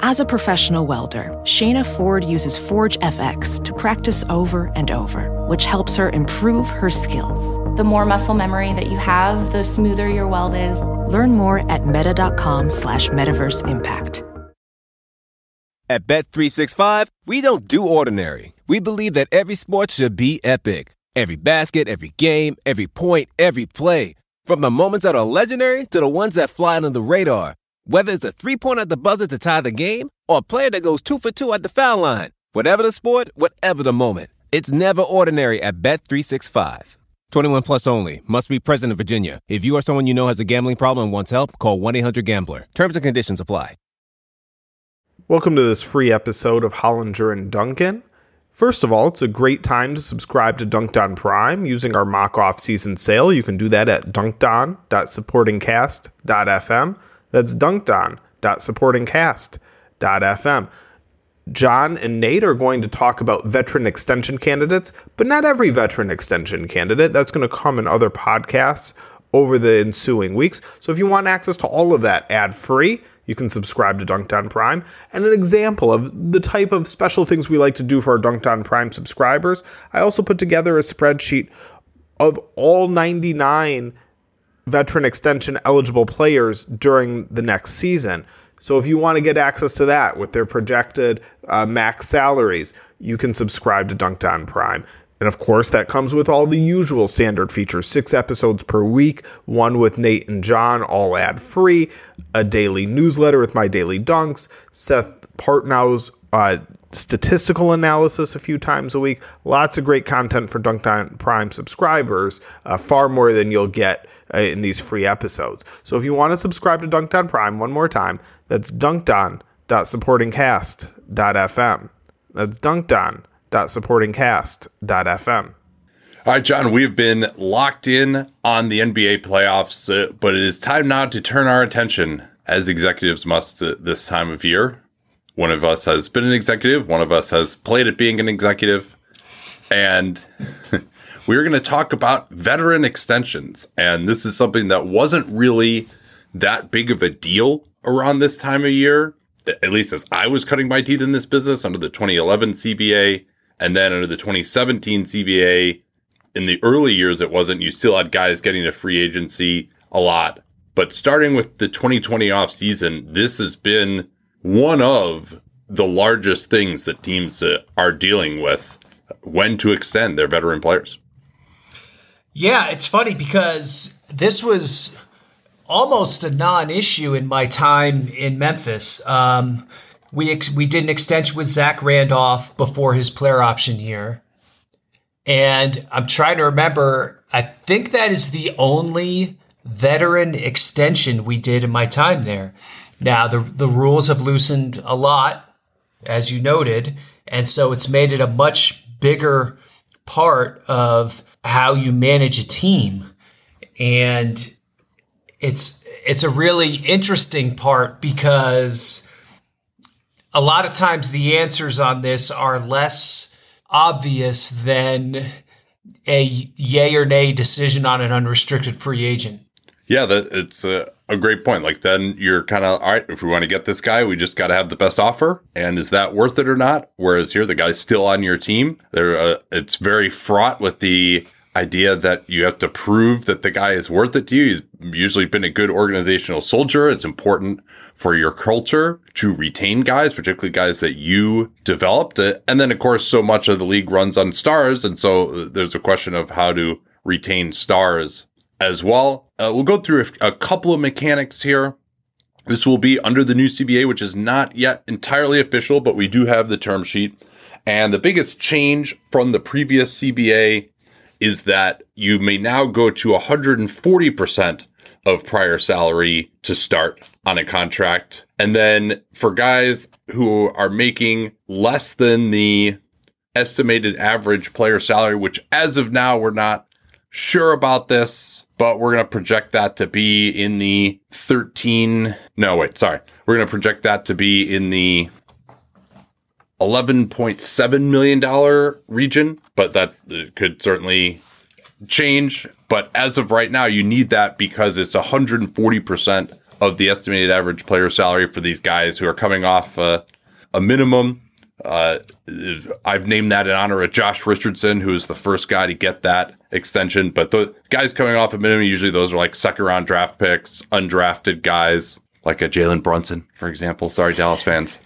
As a professional welder, Shayna Ford uses Forge FX to practice over and over, which helps her improve her skills. The more muscle memory that you have, the smoother your weld is. Learn more at meta.com slash metaverse impact. At Bet365, we don't do ordinary. We believe that every sport should be epic. Every basket, every game, every point, every play. From the moments that are legendary to the ones that fly under the radar. Whether it's a three-pointer at the buzzer to tie the game or a player that goes two for two at the foul line. Whatever the sport, whatever the moment. It's never ordinary at Bet365. 21 plus only. Must be present in Virginia. If you or someone you know has a gambling problem and wants help, call 1-800-GAMBLER. Terms and conditions apply. Welcome to this free episode of Hollinger and Duncan. First of all, it's a great time to subscribe to Dunc'd On Prime using our mock off season sale. You can do that at duncdon.supportingcast.fm. That's duncdon.supportingcast.fm. John and Nate are going to talk about veteran extension candidates, but not every veteran extension candidate. That's going to come in other podcasts over the ensuing weeks. So if you want access to all of that ad free, you can subscribe to Dunc'd Prime. And an example of the type of special things we like to do for our Dunc'd Prime subscribers, I also put together a spreadsheet of all 99 veteran extension eligible players during the next season. So if you want to get access to that with their projected uh, max salaries, you can subscribe to Dunc'd On Prime. And of course, that comes with all the usual standard features six episodes per week, one with Nate and John, all ad free, a daily newsletter with my daily dunks, Seth Partnow's uh, statistical analysis a few times a week. Lots of great content for Dunc'd On Prime subscribers, uh, far more than you'll get uh, in these free episodes. So if you want to subscribe to Dunc'd On Prime, one more time, that's duncdon.supportingcast.fm. That's duncdon.supportingcast.fm. All right, John, we've been locked in on the NBA playoffs, uh, but it is time now to turn our attention, as executives must uh, this time of year. One of us has been an executive, one of us has played at being an executive, and we're going to talk about veteran extensions. And this is something that wasn't really that big of a deal around this time of year, at least as I was cutting my teeth in this business under the 2011 CBA and then under the 2017 CBA. In the early years, it wasn't. You still had guys getting a free agency a lot. But starting with the 2020 off season, this has been one of the largest things that teams are dealing with when to extend their veteran players. Yeah, it's funny because this was almost a non-issue in my time in Memphis. Um, we ex- we did an extension with Zach Randolph before his player option year, and I'm trying to remember. I think that is the only veteran extension we did in my time there. Now the the rules have loosened a lot, as you noted, and so it's made it a much bigger part of how you manage a team, and it's it's a really interesting part because a lot of times the answers on this are less obvious than a yay or nay decision on an unrestricted free agent. Yeah, that it's a, a great point. Like then you're kind of all right. If we want to get this guy, we just got to have the best offer, and is that worth it or not? Whereas here, the guy's still on your team. There, uh, it's very fraught with the idea that you have to prove that the guy is worth it to you. He's usually been a good organizational soldier. It's important for your culture to retain guys, particularly guys that you developed. And then, of course, so much of the league runs on stars. And so there's a question of how to retain stars as well. Uh, we'll go through a couple of mechanics here. This will be under the new CBA, which is not yet entirely official, but we do have the term sheet. And the biggest change from the previous CBA is that you may now go to 140% of prior salary to start on a contract. And then for guys who are making less than the estimated average player salary, which as of now, we're not sure about this, but we're going to project that to be in the 13. No, wait, sorry. We're going to project that to be in the $11.7 million region, but that could certainly change. But as of right now, you need that because it's 140% of the estimated average player salary for these guys who are coming off uh, a minimum. Uh, I've named that in honor of Josh Richardson, who is the first guy to get that extension. But the guys coming off a minimum, usually those are like second round draft picks, undrafted guys, like a Jalen Brunson, for example. Sorry, Dallas fans.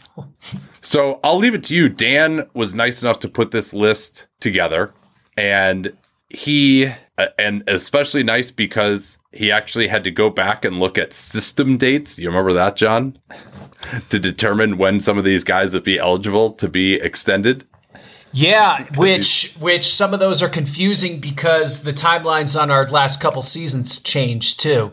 So I'll leave it to you. Dan was nice enough to put this list together, and he uh, and especially nice because he actually had to go back and look at system dates. You remember that, John? to determine when some of these guys would be eligible to be extended. Yeah, which which some of those are confusing because the timelines on our last couple seasons changed too,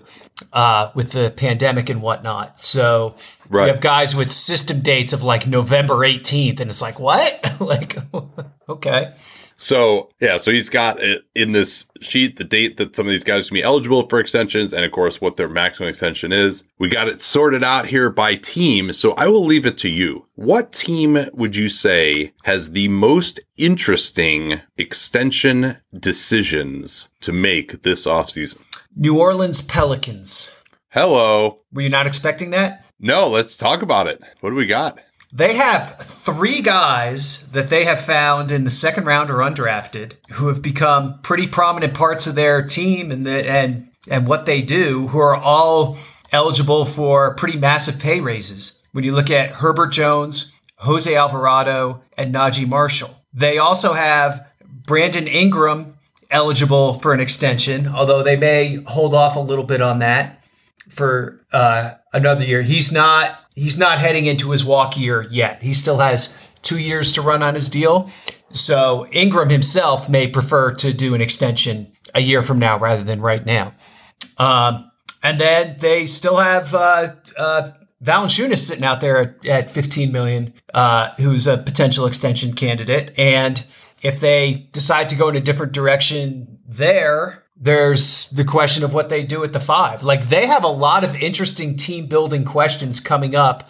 uh, with the pandemic and whatnot. So right. we have guys with system dates of like November 18th, and it's like what? like, okay. So yeah, so he's got in this sheet the date that some of these guys can be eligible for extensions, and of course what their maximum extension is. We got it sorted out here by team. So I will leave it to you. What team would you say has the most interesting extension decisions to make this offseason? New Orleans Pelicans. Hello. Were you not expecting that? No, let's talk about it. What do we got? They have three guys that they have found in the second round or undrafted who have become pretty prominent parts of their team and the, and and what they do, who are all eligible for pretty massive pay raises. When you look at Herbert Jones, Jose Alvarado, and Naji Marshall, they also have Brandon Ingram eligible for an extension, although they may hold off a little bit on that for uh, another year. He's not he's not heading into his walk year yet. He still has two years to run on his deal. So Ingram himself may prefer to do an extension a year from now rather than right now. Um, and then they still have uh, uh, Valanciunas sitting out there at, at 15 million, uh, who's a potential extension candidate. And if they decide to go in a different direction there, there's the question of what they do at the five. Like they have a lot of interesting team building questions coming up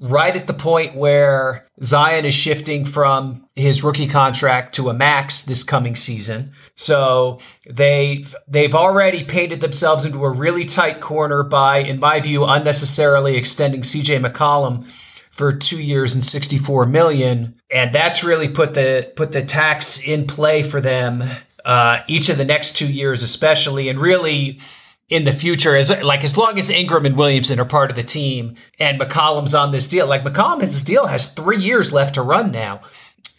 right at the point where Zion is shifting from his rookie contract to a max this coming season. So they've they've already painted themselves into a really tight corner by, in my view, unnecessarily extending CJ McCollum for two years and 64 million. And that's really put the put the tax in play for them uh, each of the next two years, especially, and really in the future, as like as long as Ingram and Williamson are part of the team and McCollum's on this deal, like McCollum's deal has three years left to run now,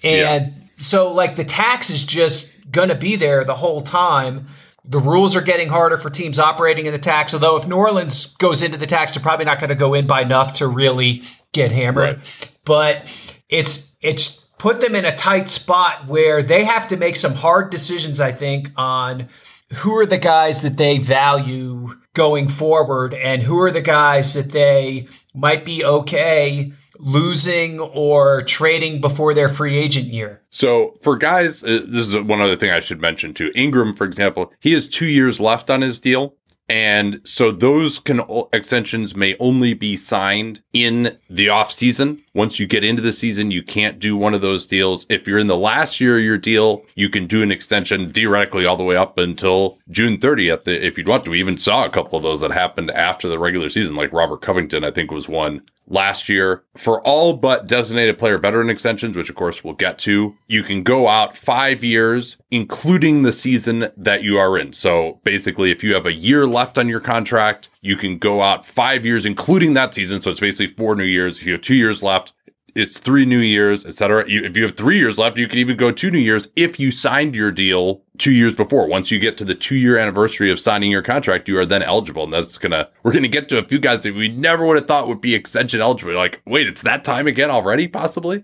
and yeah. so like the tax is just gonna be there the whole time. The rules are getting harder for teams operating in the tax. Although if New Orleans goes into the tax, they're probably not going to go in by enough to really get hammered. Right. But it's it's put them in a tight spot where they have to make some hard decisions, I think, on who are the guys that they value going forward and who are the guys that they might be okay losing or trading before their free agent year. So for guys, uh, this is one other thing I should mention too. Ingram, for example, he has two years left on his deal. And so those can extensions may only be signed in the off season. Once you get into the season, you can't do one of those deals. If you're in the last year of your deal, you can do an extension theoretically all the way up until June 30th if you'd want to. We even saw a couple of those that happened after the regular season, like Robert Covington, I think was one last year. For all but designated player veteran extensions, which of course we'll get to, you can go out five years, including the season that you are in. So basically, if you have a year left on your contract, you can go out five years, including that season. So it's basically four new years. If you have two years left, it's three new years, et etc. If you have three years left, you can even go two new years if you signed your deal two years before. Once you get to the two year anniversary of signing your contract, you are then eligible. And that's gonna, we're gonna get to a few guys that we never would have thought would be extension eligible. Like, wait, it's that time again already, possibly?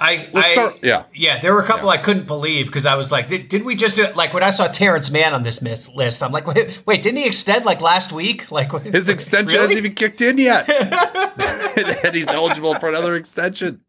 I, I start, yeah yeah there were a couple yeah. I couldn't believe because I was like did, did we just do it like when I saw Terance Mann on this list I'm like wait, wait didn't he extend like last week like his extension really? hasn't even kicked in yet and he's eligible for another extension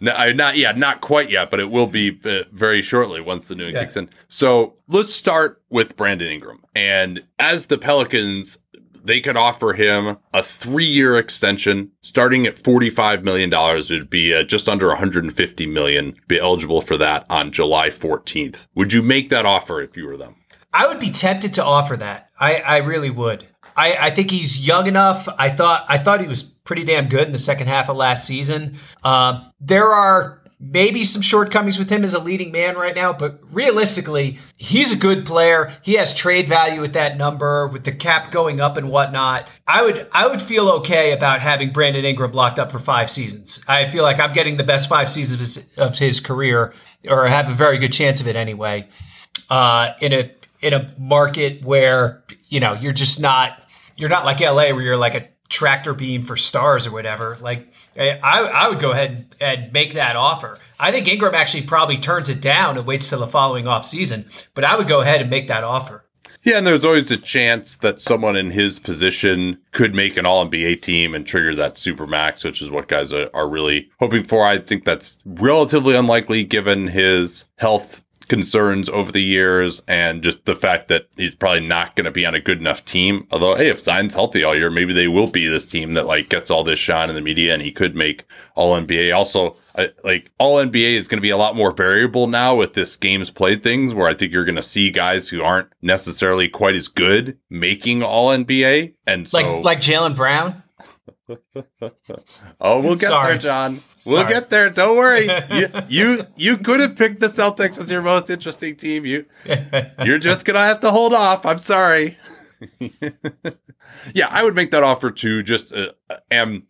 no, not yeah, not quite yet, but it will be uh, very shortly once the new yeah. kicks in. So let's start with Brandon Ingram. And as the Pelicans they could offer him a three year extension starting at $45 million. It would be uh, just under 150 million, be eligible for that on July 14th. Would you make that offer if you were them? I would be tempted to offer that. I, I really would. I, I think he's young enough. I thought I thought he was pretty damn good in the second half of last season. Um, there are maybe some shortcomings with him as a leading man right now, but realistically, he's a good player. He has trade value at that number with the cap going up and whatnot. I would I would feel okay about having Brandon Ingram locked up for five seasons. I feel like I'm getting the best five seasons of his, of his career, or have a very good chance of it anyway. Uh, in a in a market where you know you're just not you're not like LA where you're like a tractor beam for stars or whatever. Like I, I would go ahead and make that offer. I think Ingram actually probably turns it down and waits till the following off season, but I would go ahead and make that offer. Yeah, and there's always a chance that someone in his position could make an All NBA team and trigger that super max, which is what guys are, are really hoping for. I think that's relatively unlikely given his health concerns over the years and just the fact that he's probably not going to be on a good enough team. Although, hey, if Zion's healthy all year, maybe they will be this team that like gets all this shine in the media and he could make all NBA. Also, I, like all NBA is going to be a lot more variable now with this games played things where I think you're going to see guys who aren't necessarily quite as good making all NBA. And so like, like Jaylen Brown. oh, we'll get Sorry. there, John. We'll Sorry. get there. Don't worry. You, you you could have picked the Celtics as your most interesting team. You you're just gonna have to hold off. I'm sorry. yeah, I would make that offer too. Just uh, am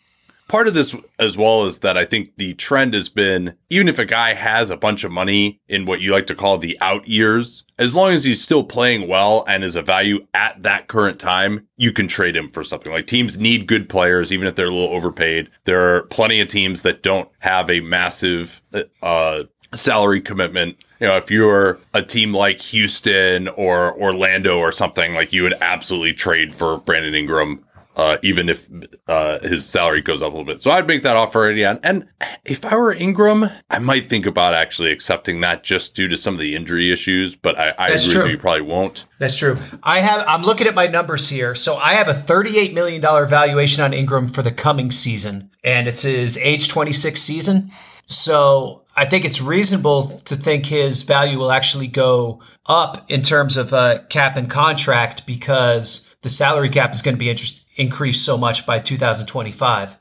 part of this as well is that I think the trend has been even if a guy has a bunch of money in what you like to call the out years, as long as he's still playing well and is a value at that current time, you can trade him for something. Like teams need good players, even if they're a little overpaid. There are plenty of teams that don't have a massive uh, salary commitment. You know, if you're a team like Houston or Orlando or something, like you would absolutely trade for Brandon Ingram uh, even if uh, his salary goes up a little bit. So I'd make that offer again. And if I were Ingram, I might think about actually accepting that just due to some of the injury issues. But I, I agree true. with you, probably won't. That's true. I have. I'm looking at my numbers here. So I have a 38 million dollar valuation on Ingram for the coming season, and it's his age 26 season. So I think it's reasonable to think his value will actually go up in terms of uh, cap and contract because the salary cap is going to be interest- increase so much by 2025.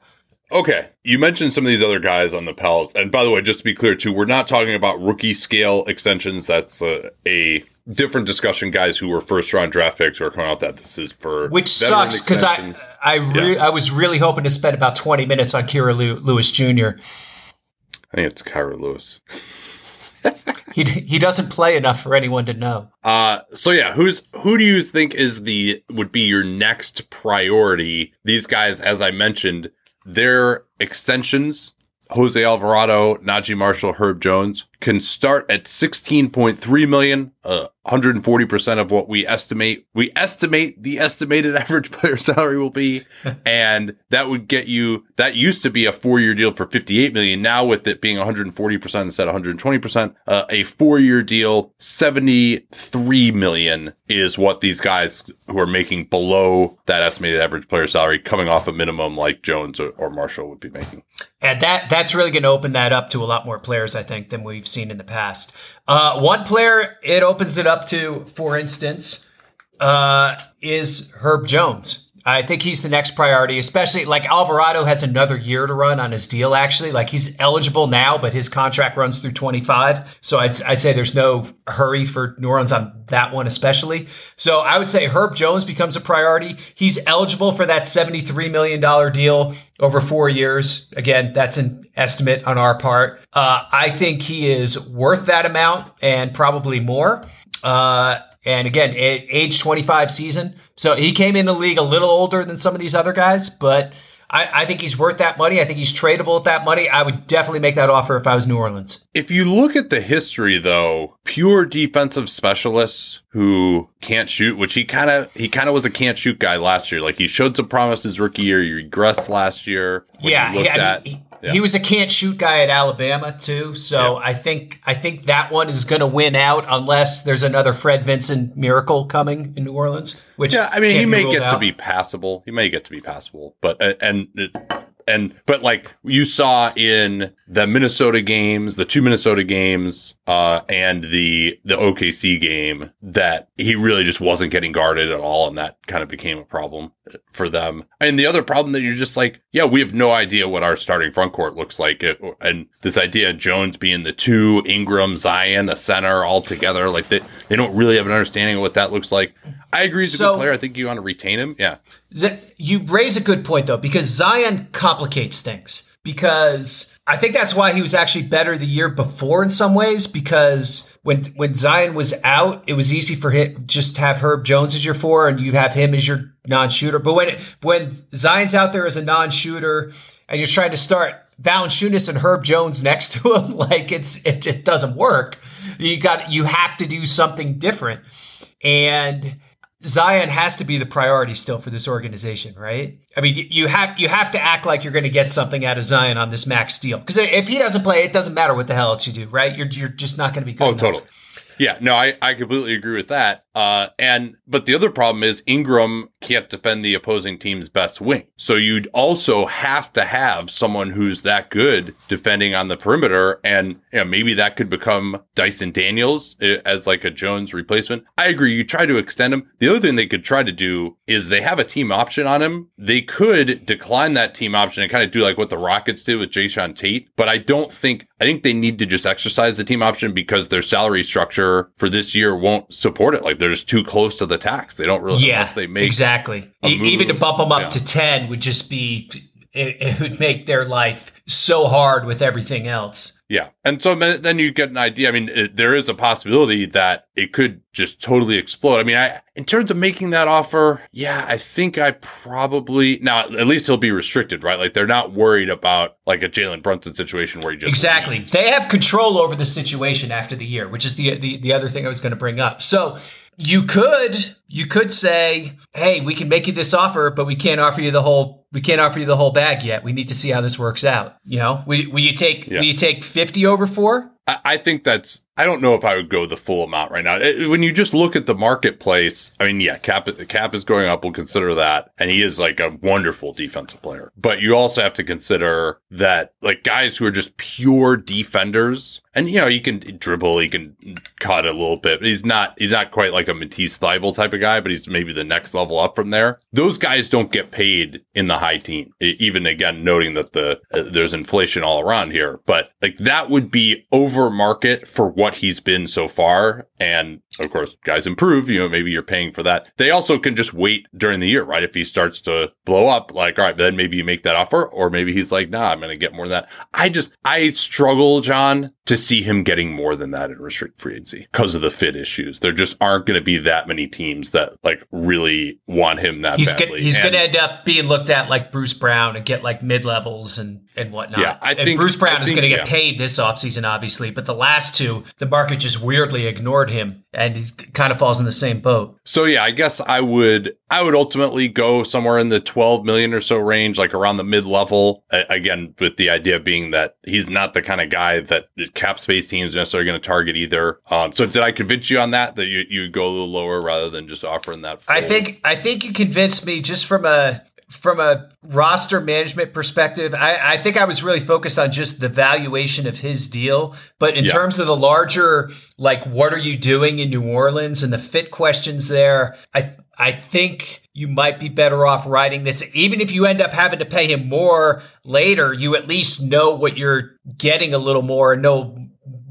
Okay. You mentioned some of these other guys on the Pels. And by the way, just to be clear, too, we're not talking about rookie scale extensions. That's a, a different discussion. Guys who were first round draft picks who are coming out that this is for. Which sucks because I, I, re- yeah. I was really hoping to spend about 20 minutes on Kira Lewis Jr. I think it's Kira Lewis. he he doesn't play enough for anyone to know. Uh so yeah, who's who do you think is the would be your next priority? These guys, as I mentioned, their extensions Jose Alvarado, Naji Marshall, Herb Jones can start at 16.3 million, uh, 140% of what we estimate. We estimate the estimated average player salary will be. and that would get you, that used to be a four year deal for 58 million. Now with it being 140% instead of 120%, uh, a four year deal, 73 million is what these guys who are making below that estimated average player salary coming off a minimum like Jones or, or Marshall would be making. And that, that's really going to open that up to a lot more players, I think, than we've seen in the past. Uh, one player it opens it up to, for instance, uh, is Herb Jones. I think he's the next priority, especially like Alvarado has another year to run on his deal, actually. Like he's eligible now, but his contract runs through 25. So I'd, I'd say there's no hurry for New Orleans on that one, especially. So I would say Herb Jones becomes a priority. He's eligible for that $73 million deal over four years. Again, that's an estimate on our part. Uh, I think he is worth that amount and probably more. Uh, and again, age 25 season. So he came in the league a little older than some of these other guys, but I, I, think he's worth that money. I think he's tradable at that money. I would definitely make that offer if I was New Orleans. If you look at the history, though, pure defensive specialists who can't shoot, which he kind of he kind of was a can't shoot guy last year. Like he showed some promise his rookie year. He regressed last year. Yeah, he, I mean, yeah. He was a can't shoot guy at Alabama too, so yeah. I think I think that one is going to win out unless there's another Fred Vinson miracle coming in New Orleans. Which yeah, I mean he may get out. to be passable. He may get to be passable, but uh, and And but like you saw in the Minnesota games, the two Minnesota games, uh, and the the OKC game, that he really just wasn't getting guarded at all, and that kind of became a problem for them. And the other problem that you're just like, yeah, we have no idea what our starting front court looks like, it, and this idea of Jones being the two, Ingram, Zion, a center all together, like they they don't really have an understanding of what that looks like. I agree he's So- a good player. I think you want to retain him. Yeah. You raise a good point though, because Zion complicates things. Because I think that's why he was actually better the year before in some ways. Because when when Zion was out, it was easy for him just to have Herb Jones as your four, and you have him as your non-shooter. But when when Zion's out there as a non-shooter, and you're trying to start Valanciunas and Herb Jones next to him, like it's it, it doesn't work. You got you have to do something different, and Zion has to be the priority still for this organization, right? I mean, you- have you have to act like you're going to get something out of Zion on this max deal because if he doesn't play, it doesn't matter what the hell else you do, right? You're you're just not going to be good. Oh, enough. totally. Yeah, no, I, I completely agree with that. Uh, and but the other problem is Ingram can't defend the opposing team's best wing. So you'd also have to have someone who's that good defending on the perimeter, and you know, maybe that could become Dyson Daniels eh, as like a Jones replacement. I agree. You try to extend him. The other thing they could try to do is they have a team option on him. They could decline that team option and kind of do like what the Rockets did with Jae'Sean Tate. But I don't think I think they need to just exercise the team option because their salary structure for this year won't support it. Like they're just too close to the tax. They don't really Yeah, unless they make exactly. a E- Even to bump them up Yeah. to ten would just be it, it would make their life so hard with everything else. Yeah. And so then then you get an idea. I mean, it, there is a possibility that it could just totally explode. I mean, I, in terms of making that offer, yeah, I think I probably, now at least he'll be restricted, right? Like they're not worried about like a Jalen Brunson situation where he just Exactly. leaves. They have control over the situation after the year, which is the the, the other thing I was going to bring up. So you could you could say, "Hey, we can make you this offer, but we can't offer you the whole we can't offer you the whole bag yet. We need to see how this works out." You know, will, will you take Yeah. will you take fifty over four? I, I think that's. I don't know if I would go the full amount right now. It- when you just look at the marketplace, I mean, yeah, cap cap is going up. We'll consider that, and he is like a wonderful defensive player. But you also have to consider that like guys who are just pure defenders, and you know, he can dribble, he can cut a little bit. But he's not. He's not quite like a Matisse Thybulle type of guy, but he's maybe the next level up from there. Those guys don't get paid in the high. E- Even again, noting that the uh, there's inflation all around here, but like that would be over market for what he's been so far. And of course, guys improve. You know, maybe you're paying for that. They also can just wait during the year, right? If he starts to blow up, like all right, then maybe you make that offer, or maybe he's like, nah, I'm going to get more than that. I just I struggle, John, to see him getting more than that in restricted free agency because of the fit issues. There just aren't going to be that many teams that like really want him that He's badly. gonna, he's going to end up being looked at like Bruce Brown and get like mid levels and and whatnot. Yeah, I and think- Bruce Brown I is going to get yeah. paid this offseason, obviously, but the last two, the market just weirdly ignored him, and he kind of falls in the same boat. So yeah, I guess I would I would ultimately go somewhere in the 12 million or so range, like around the mid level. Again, with the idea being that he's not the kind of guy that cap space teams necessarily going to target either. Um, so did I convince you on that that you you go a little lower rather than just offering that? I think I think you convinced me just from a from a roster management perspective. I, I think I was really focused on just the valuation of his deal, but in Yeah. terms of the larger like what are you doing in New Orleans and the fit questions there, I I think you might be better off writing this. Even if you end up having to pay him more later, you at least know what you're getting a little more and know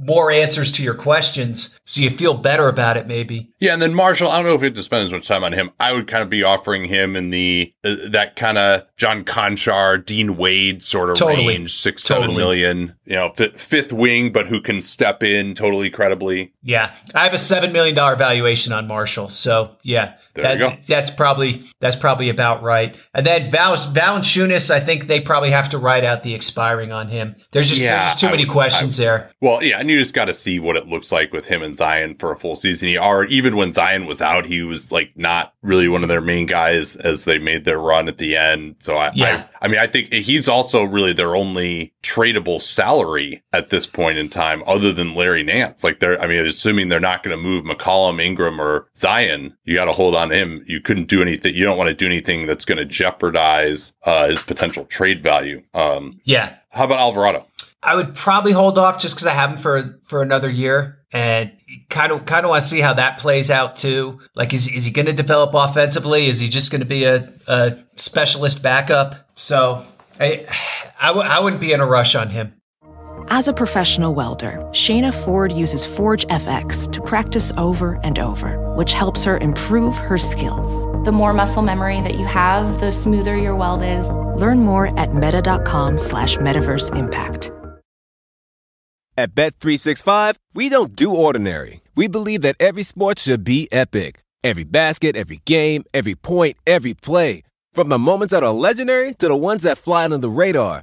more answers to your questions, so you feel better about it. Maybe. Yeah, and then Marshall, I don't know if we have to spend as much time on him. I would kind of be offering him in the uh, that kind of John Konchar, Dean Wade sort of Totally. range, six seven Totally. million. You know, fi- fifth wing, but who can step in totally credibly. Yeah, I have a seven million dollar valuation on Marshall, so yeah, There you go. that's probably that's probably about right. And then Val Valanciunas, I think they probably have to write out the expiring on him. There's just Yeah, there's just too I many would- questions there. Well, yeah, and you you just got to see what it looks like with him and Zion for a full season. He already, even when Zion was out, he was like not really one of their main guys as they made their run at the end. So I, Yeah. I, I mean, I think he's also really their only tradable salary at this point in time, other than Larry Nance. Like they're, I mean, assuming they're not going to move McCollum, Ingram, or Zion, you got to hold on him. You couldn't do anything. You don't want to do anything that's going to jeopardize uh, his potential trade value. Um, Yeah. how about Alvarado? I would probably hold off just because I have him for for another year, and kind of kind of want to see how that plays out too. Like, is is he going to develop offensively? Is he just going to be a, a specialist backup? So, I I, w- I wouldn't be in a rush on him. As a professional welder, Shayna Ford uses Forge FX to practice over and over, which helps her improve her skills. The more muscle memory that you have, the smoother your weld is. Learn more at meta.com slash metaverse impact. At Bet365, we don't do ordinary. We believe that every sport should be epic. Every basket, every game, every point, every play. From the moments that are legendary to the ones that fly under the radar.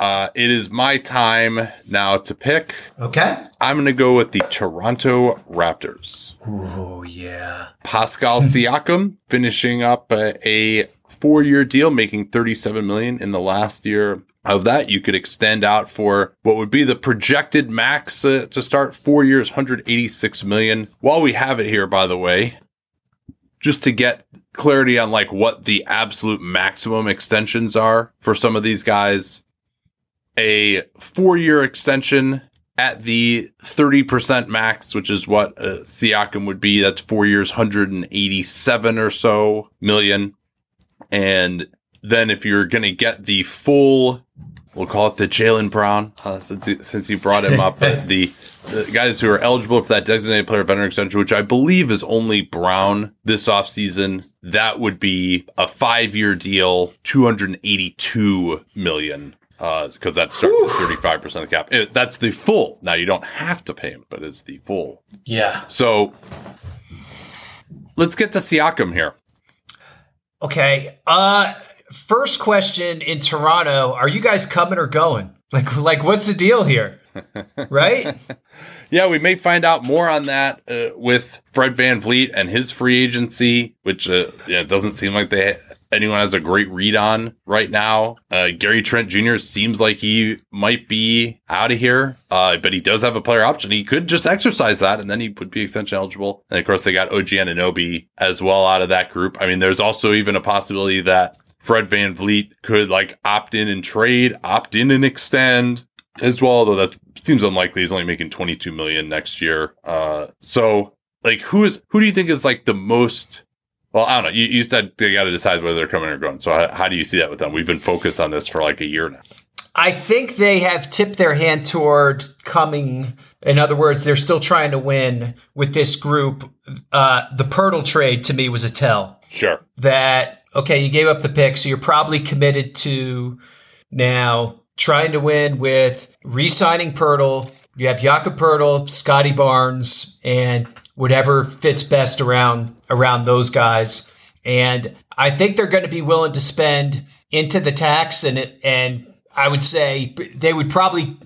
Uh, it is my time now to pick. Okay. I'm going to go with the Toronto Raptors. Oh yeah. Pascal Siakam finishing up a, a four-year deal, making 37 million in the last year of that. You could extend out for what would be the projected max uh, to start four years, 186 million. While we have it here, by the way, just to get clarity on like what the absolute maximum extensions are for some of these guys. A four year extension at the 30% max, which is what uh, Siakam would be. That's four years, 187 or so million. And then if you're going to get the full, we'll call it the Jaylen Brown, uh, since, he- since you brought him up, the, the guys who are eligible for that designated player veteran extension, which I believe is only Brown this offseason, that would be a five year deal, 282 million. Because that starts at 35% of the cap. It- that's the full. Now, you don't have to pay him, but it's the full. Yeah. So let's get to Siakam here. Okay. Uh first question in Toronto, are you guys coming or going? Like like what's the deal here? right? Yeah, we may find out more on that uh, with Fred VanVleet and his free agency, which uh, yeah, it doesn't seem like they anyone has a great read on right now. Uh, Gary Trent Jr. seems like he might be out of here, uh, but he does have a player option. He could just exercise that, and then he would be extension eligible. And of course, they got OG Anunoby as well out of that group. I mean, there's also even a possibility that Fred VanVleet could like opt in and trade, opt in and extend as well, though that seems unlikely. He's only making 22 million next year. Uh, so like who is who do you think is like the most well, I don't know. You, you said they got to decide whether they're coming or going. So how, how do you see that with them? We've been focused on this for like a year now. I think they have tipped their hand toward coming. In other words, they're still trying to win with this group. Uh, the Poeltl trade to me was a tell Sure. that, okay, you gave up the pick, so you're probably committed to now trying to win with re signing Poeltl. You have Jakob Poeltl, Scottie Barnes, and whatever fits best around around those guys. And I think they're going to be willing to spend into the tax, and it, and I would say they would probably,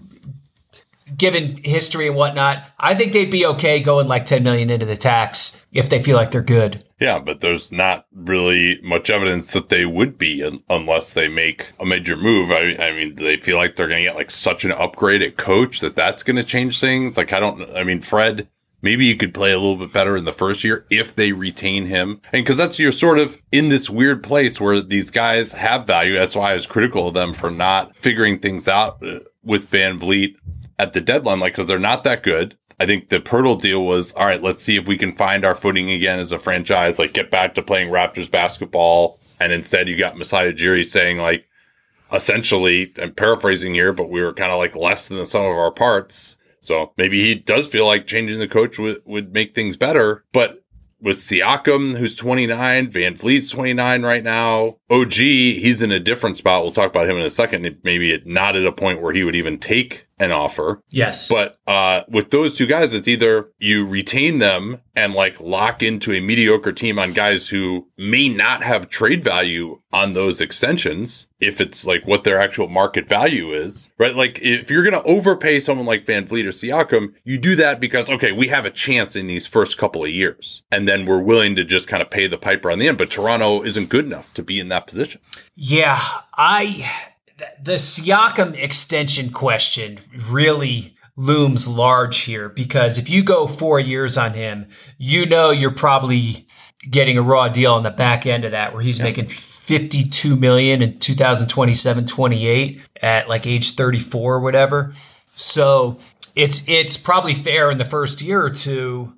given history and whatnot, I think they'd be okay going like ten million into the tax if they feel like they're good. Yeah, but there's not really much evidence that they would be unless they make a major move. I, I mean, do they feel like they're going to get like such an upgrade at coach that that's going to change things? Like, I don't, I mean, Fred, maybe you could play a little bit better in the first year if they retain him. And because that's, you're sort of in this weird place where these guys have value. That's why I was critical of them for not figuring things out uh, with VanVleet at the deadline, like, because they're not that good. I think the Poeltl deal was all right. Let's see if we can find our footing again as a franchise. Like get back to playing Raptors basketball, and instead you got Masai Ujiri saying like, essentially, I'm paraphrasing here, but we were kind of like less than the sum of our parts. So maybe he does feel like changing the coach would would make things better. But with Siakam, who's 29, VanVleet's 29 right now. OG, he's in a different spot. We'll talk about him in a second. Maybe not at a point where he would even take an offer. Yes. But uh, with those two guys, it's either you retain them and like lock into a mediocre team on guys who may not have trade value on those extensions if it's like what their actual market value is, right? Like if you're going to overpay someone like VanVleet or Siakam, you do that because, okay, we have a chance in these first couple of years. And then we're willing to just kind of pay the piper on the end. But Toronto isn't good enough to be in that position. Yeah. I the Siakam extension question really looms large here because if you go four years on him, you know you're probably getting a raw deal on the back end of that where he's making 52 million in 2027 28 at like age 34 or whatever. So it's it's probably fair in the first year or two.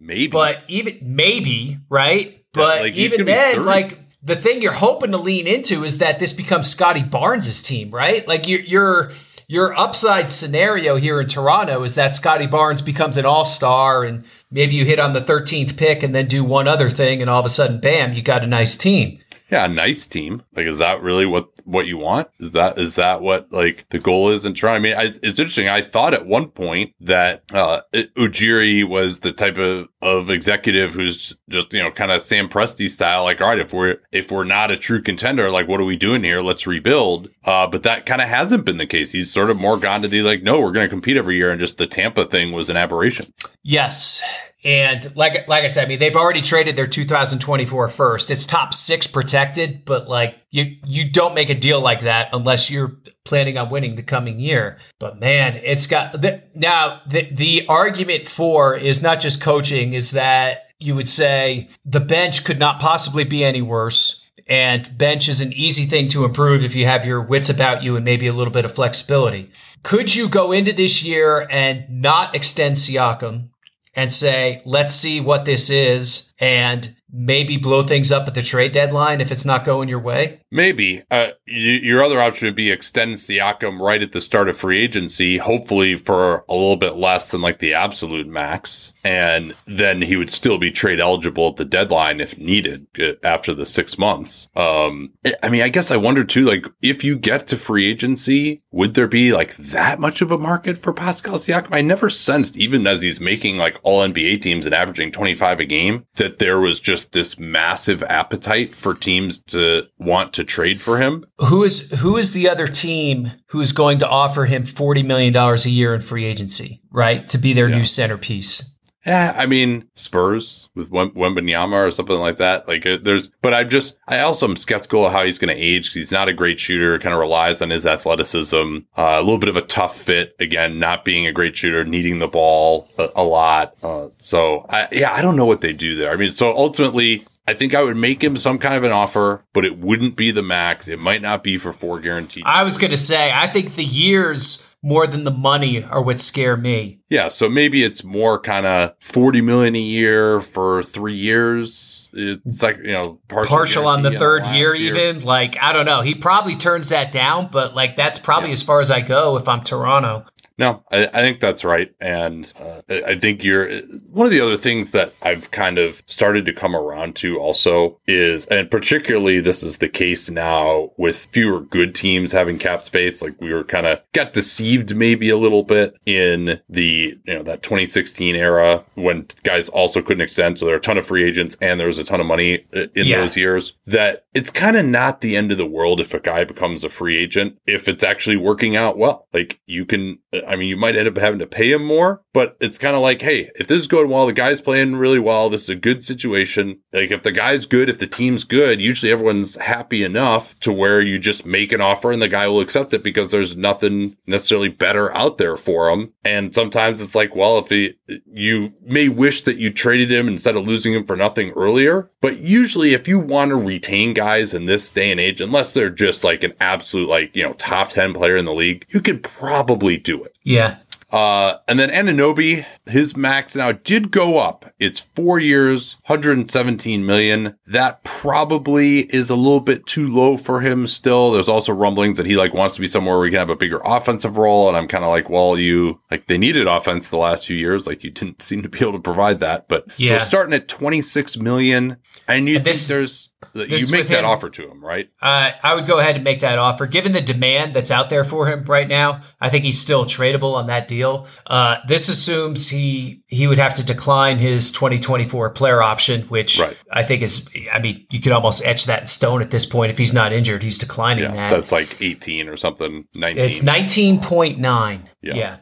Maybe. But even maybe, right? But like, even then, like the thing you're hoping to lean into is that this becomes Scottie Barnes' team, right? Like your your your upside scenario here in Toronto is that Scottie Barnes becomes an all-star and maybe you hit on the 13th pick and then do one other thing and all of a sudden bam, you got a nice team yeah, a nice team. Like, is that really what what you want? Is that is that what like the goal is in Toronto? I mean, it's, it's interesting. I thought at one point that uh, Ujiri was the type of of executive who's just you know kind of Sam Presti style. Like, all right, if we're if we're not a true contender, like, what are we doing here? Let's rebuild. Uh, but that kind of hasn't been the case. He's sort of more gone to the like, no, we're going to compete every year, and just the Tampa thing was an aberration. Yes, and like like I said, I mean they've already traded their 2024 first. It's top six protected, but like you you don't make a deal like that unless you're planning on winning the coming year. But man, it's got the, now the the argument for is not just coaching, is that you would say the bench could not possibly be any worse. And bench is an easy thing to improve if you have your wits about you and maybe a little bit of flexibility. Could you go into this year and not extend Siakam and say, let's see what this is and maybe blow things up at the trade deadline if it's not going your way? Maybe. Uh, you, your other option would be extend Siakam right at the start of free agency, hopefully for a little bit less than like the absolute max. And then he would still be trade eligible at the deadline if needed uh, after the six months. Um, I mean, I guess I wonder too, like if you get to free agency, would there be like that much of a market for Pascal Siakam? I never sensed, even as he's making like all NBA teams and averaging 25 a game, that there was just this massive appetite for teams to want to trade for him. Who is who is the other team who's going to offer him 40 million dollars a year in free agency, right? To be their yeah. new centerpiece. Yeah, I mean Spurs with Wembanyama or something like that. Like uh, there's, but I'm just, I also am skeptical of how he's going to age. He's not a great shooter. Kind of relies on his athleticism. Uh, a little bit of a tough fit. Again, not being a great shooter, needing the ball a, a lot. Uh, so I, yeah, I don't know what they do there. I mean, so ultimately, I think I would make him some kind of an offer, but it wouldn't be the max. It might not be for four guaranteed. I was going to say, I think the years more than the money are what scare me. Yeah, so maybe it's more kind of 40 million a year for 3 years. It's like, you know, partial, partial on the third year, year, even. Like, I don't know. He probably turns that down, but like that's probably yeah. as far as I go if I'm Toronto. No, I, I, think that's right. And uh, I think you're one of the other things that I've kind of started to come around to also is, and particularly this is the case now with fewer good teams having cap space. Like we were kind of got deceived maybe a little bit in the, you know, that 2016 era when guys also couldn't extend. So there are a ton of free agents and there was a ton of money uh, in yeah. those years that it's kind of not the end of the world if a guy becomes a free agent, if it's actually working out well. Like you can, I mean, you might end up having to pay him more, but it's kind of like, hey, if this is going well, the guy's playing really well, this is a good situation. Like if the guy's good, if the team's good, usually everyone's happy enough to where you just make an offer and the guy will accept it because there's nothing necessarily better out there for him. And sometimes it's like, well, if he, you may wish that you traded him instead of losing him for nothing earlier, but usually if you want to retain guys in this day and age, unless they're just like an absolute, like, you know, top 10 player in the league, you could probably do it. Yeah. Uh, and then Anunoby, his max now did go up. It's four years, 117 million. That probably is a little bit too low for him still. There's also rumblings that he like wants to be somewhere where he can have a bigger offensive role. And I'm kind of like, well, you like they needed offense the last few years. Like you didn't seem to be able to provide that. But Yeah. so starting at 26 million, and you And this- think there's you make that him- offer to him, right? Uh, I would go ahead and make that offer. Given the demand that's out there for him right now, I think he's still tradable on that deal. Uh, this assumes he he would have to decline his 2024 player option, which Right. I think is, I mean, you could almost etch that in stone at this point. If he's not injured, he's declining Yeah, that. that's like 18 or something, 19. It's nineteen point nine. Yeah. Yeah.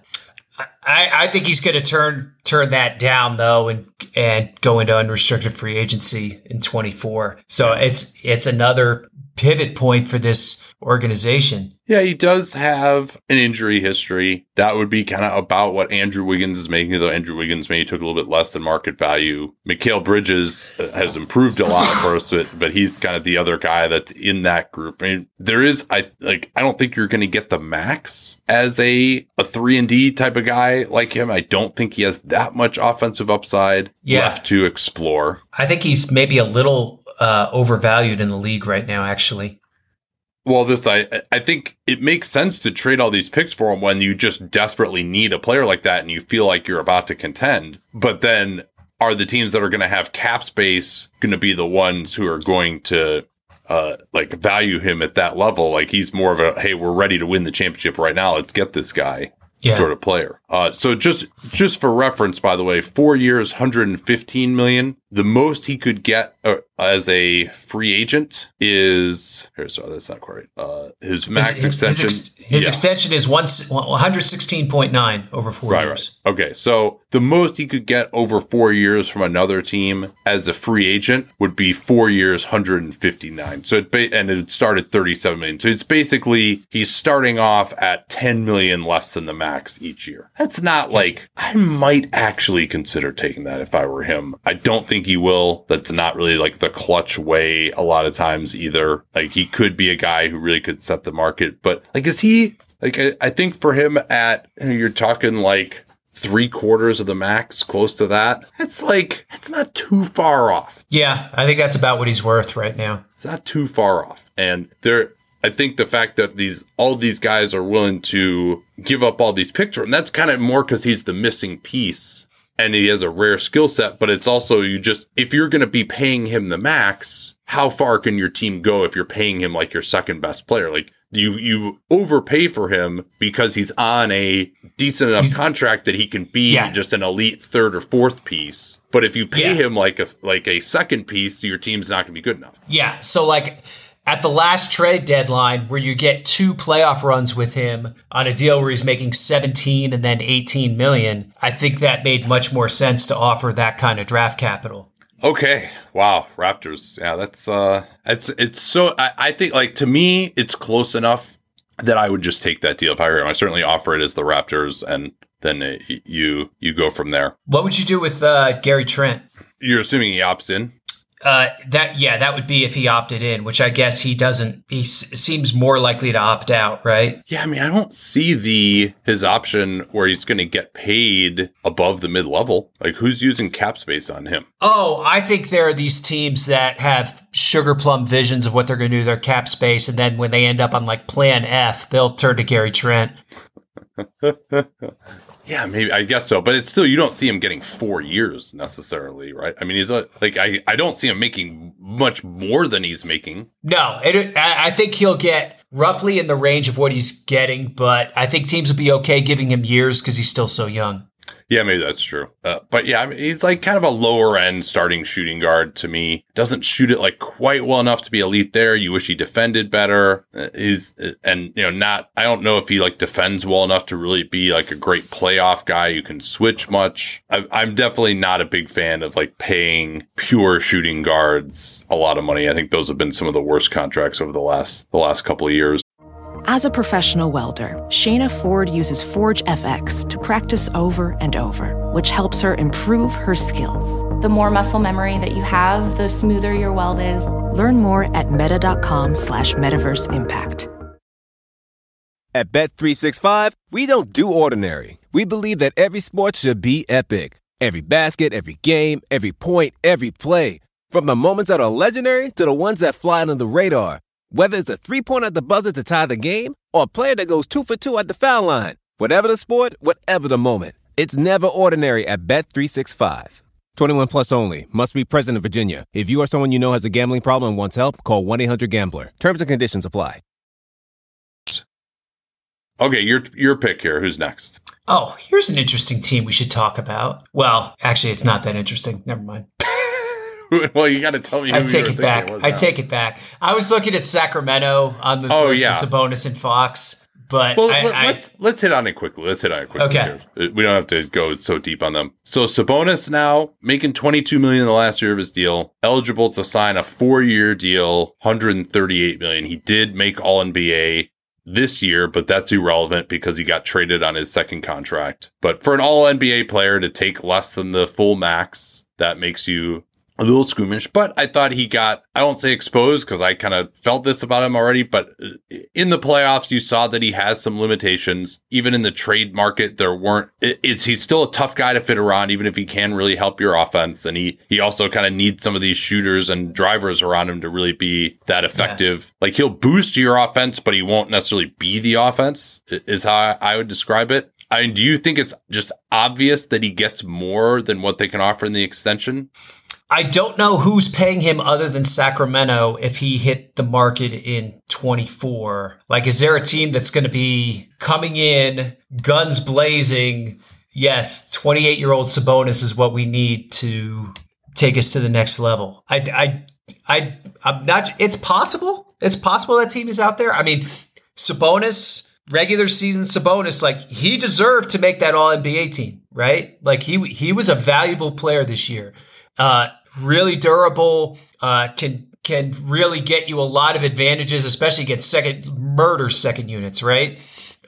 I, I think he's going to turn turn that down though, and and go into unrestricted free agency in twenty four. So it's it's another pivot point for this organization. Yeah, he does have an injury history. That would be kind of about what Andrew Wiggins is making, though Andrew Wiggins maybe took a little bit less than market value. Mikal Bridges uh, has improved a lot, of course, but, but he's kind of the other guy that's in that group. I mean, there is, I like, I don't think you're going to get the max as a a three and D type of guy like him. I don't think he has that much offensive upside Yeah. left to explore. I think he's maybe a little uh, overvalued in the league right now. Actually, Well, this I I think it makes sense to trade all these picks for him when you just desperately need a player like that and you feel like you're about to contend. But then are the teams that are going to have cap space going to be the ones who are going to uh like value him at that level? Like he's more of a hey, we're ready to win the championship right now. Let's get this guy yeah. sort of player. Uh, so just just for reference, by the way, four years, 115 million. The most he could get uh, as a free agent is here. Sorry, that's not quite. Uh, his max his, extension. His, ex- his yeah. extension is one one hundred sixteen point nine over four Right, years. right. Okay, so the most he could get over four years from another team as a free agent would be four years, 159. So it ba- and it started 37 million. So it's basically he's starting off at 10 million less than the max each year. That's not like I might actually consider taking that if I were him. I don't think he will. That's not really like the clutch way a lot of times either. Like he could be a guy who really could set the market, but like is he like I, I think for him at you're talking like three quarters of the max, close to that. It's like it's not too far off. Yeah, I think that's about what he's worth right now. It's not too far off. And there I think the fact that these all these guys are willing to give up all these for him, that's kind of more because he's the missing piece and he has a rare skill set, but it's also you just if you're gonna be paying him the max, how far can your team go if you're paying him like your second best player? Like you you overpay for him because he's on a decent enough contract that he can be Yeah. just an elite third or fourth piece. But if you pay Yeah. him like a like a second piece, your team's not going to be good enough. Yeah. So like at the last trade deadline where you get two playoff runs with him on a deal where he's making 17 and then 18 million, I think that made much more sense to offer that kind of draft capital. Okay. Wow. Raptors. Yeah, that's uh it's it's so I, I think like to me it's close enough that I would just take that deal if I were him. I certainly offer it as the Raptors and then y- you you go from there. What would you do with uh, Gary Trent? You're assuming he opts in. Uh, that yeah, that would be if he opted in, which I guess he doesn't. He s- seems more likely to opt out, right? Yeah, I mean, I don't see the his option where he's going to get paid above the mid level. Like, who's using cap space on him? Oh, I think there are these teams that have sugar plum visions of what they're going to do their cap space, and then when they end up on like Plan F, they'll turn to Gary Trent. Yeah, maybe I guess so, but it's still you don't see him getting four years necessarily, right? I mean, he's a, like I I don't see him making much more than he's making. No, it, I I think he'll get roughly in the range of what he's getting, but I think teams will be okay giving him years because he's still so young. Yeah, maybe that's true. Uh, but yeah, I mean, he's like kind of a lower end starting shooting guard to me. Doesn't shoot it like quite well enough to be elite there. You wish he defended better. Uh, he's uh, and you know not. I don't know if he like defends well enough to really be like a great playoff guy who can switch much. I, I'm definitely not a big fan of like paying pure shooting guards a lot of money. I think those have been some of the worst contracts over the last the last couple of years. As a professional welder, Shayna Ford uses Forge FX to practice over and over, which helps her improve her skills. The more muscle memory that you have, the smoother your weld is. Learn more at meta.com slash metaverse impact. At Bet365, we don't do ordinary. We believe that every sport should be epic. Every basket, every game, every point, every play. From the moments that are legendary to the ones that fly under the radar. Whether it's a three pointer at the buzzer to tie the game or a player that goes two for two at the foul line. Whatever the sport, whatever the moment. It's never ordinary at Bet365. 21 plus only. Must be present in Virginia. If you or someone you know has a gambling problem and wants help, call 1 800 Gambler. Terms and conditions apply. Okay, your your pick here. Who's next? Oh, here's an interesting team we should talk about. Well, actually, it's not that interesting. Never mind. well, you got to tell me. Who I take it back. was I now. take it back. I was looking at Sacramento on the Oh, list yeah. of Sabonis and Fox, but Well, I, let, I- us let's hit on it quickly. Let's hit on it quickly. Okay. here. Uh, we don't have to go so deep on them. So Sabonis now making 22 million in the last year of his deal, eligible to sign a four-year deal, 138 million. He did make All NBA this year, but that's irrelevant because he got traded on his second contract. But for an All NBA player to take less than the full max, that makes you a little squeamish, but I thought he got, I won't say exposed because I kind of felt this about him already, but uh, in the playoffs, you saw that he has some limitations. Even in the trade market, there weren't, it- it's, he's still a tough guy to fit around, even if he can really help your offense. And he, he also kind of needs some of these shooters and drivers around him to really be that effective. Like he'll boost your offense, but he won't necessarily be the offense, is how I, I would describe it. I mean, do you think it's just obvious that he gets more than what they can offer in the extension? I don't know who's paying him other than Sacramento if he hit the market in 24. Like, is there a team that's going to be coming in, guns blazing? Yes, 28 year old Sabonis is what we need to take us to the next level. I, I, I, I'm not, it's possible. It's possible that team is out there. I mean, Sabonis, regular season Sabonis, like he deserved to make that all NBA team, right? Like he, he was a valuable player this year uh, really durable, uh, can can really get you a lot of advantages, especially against second murder second units, right?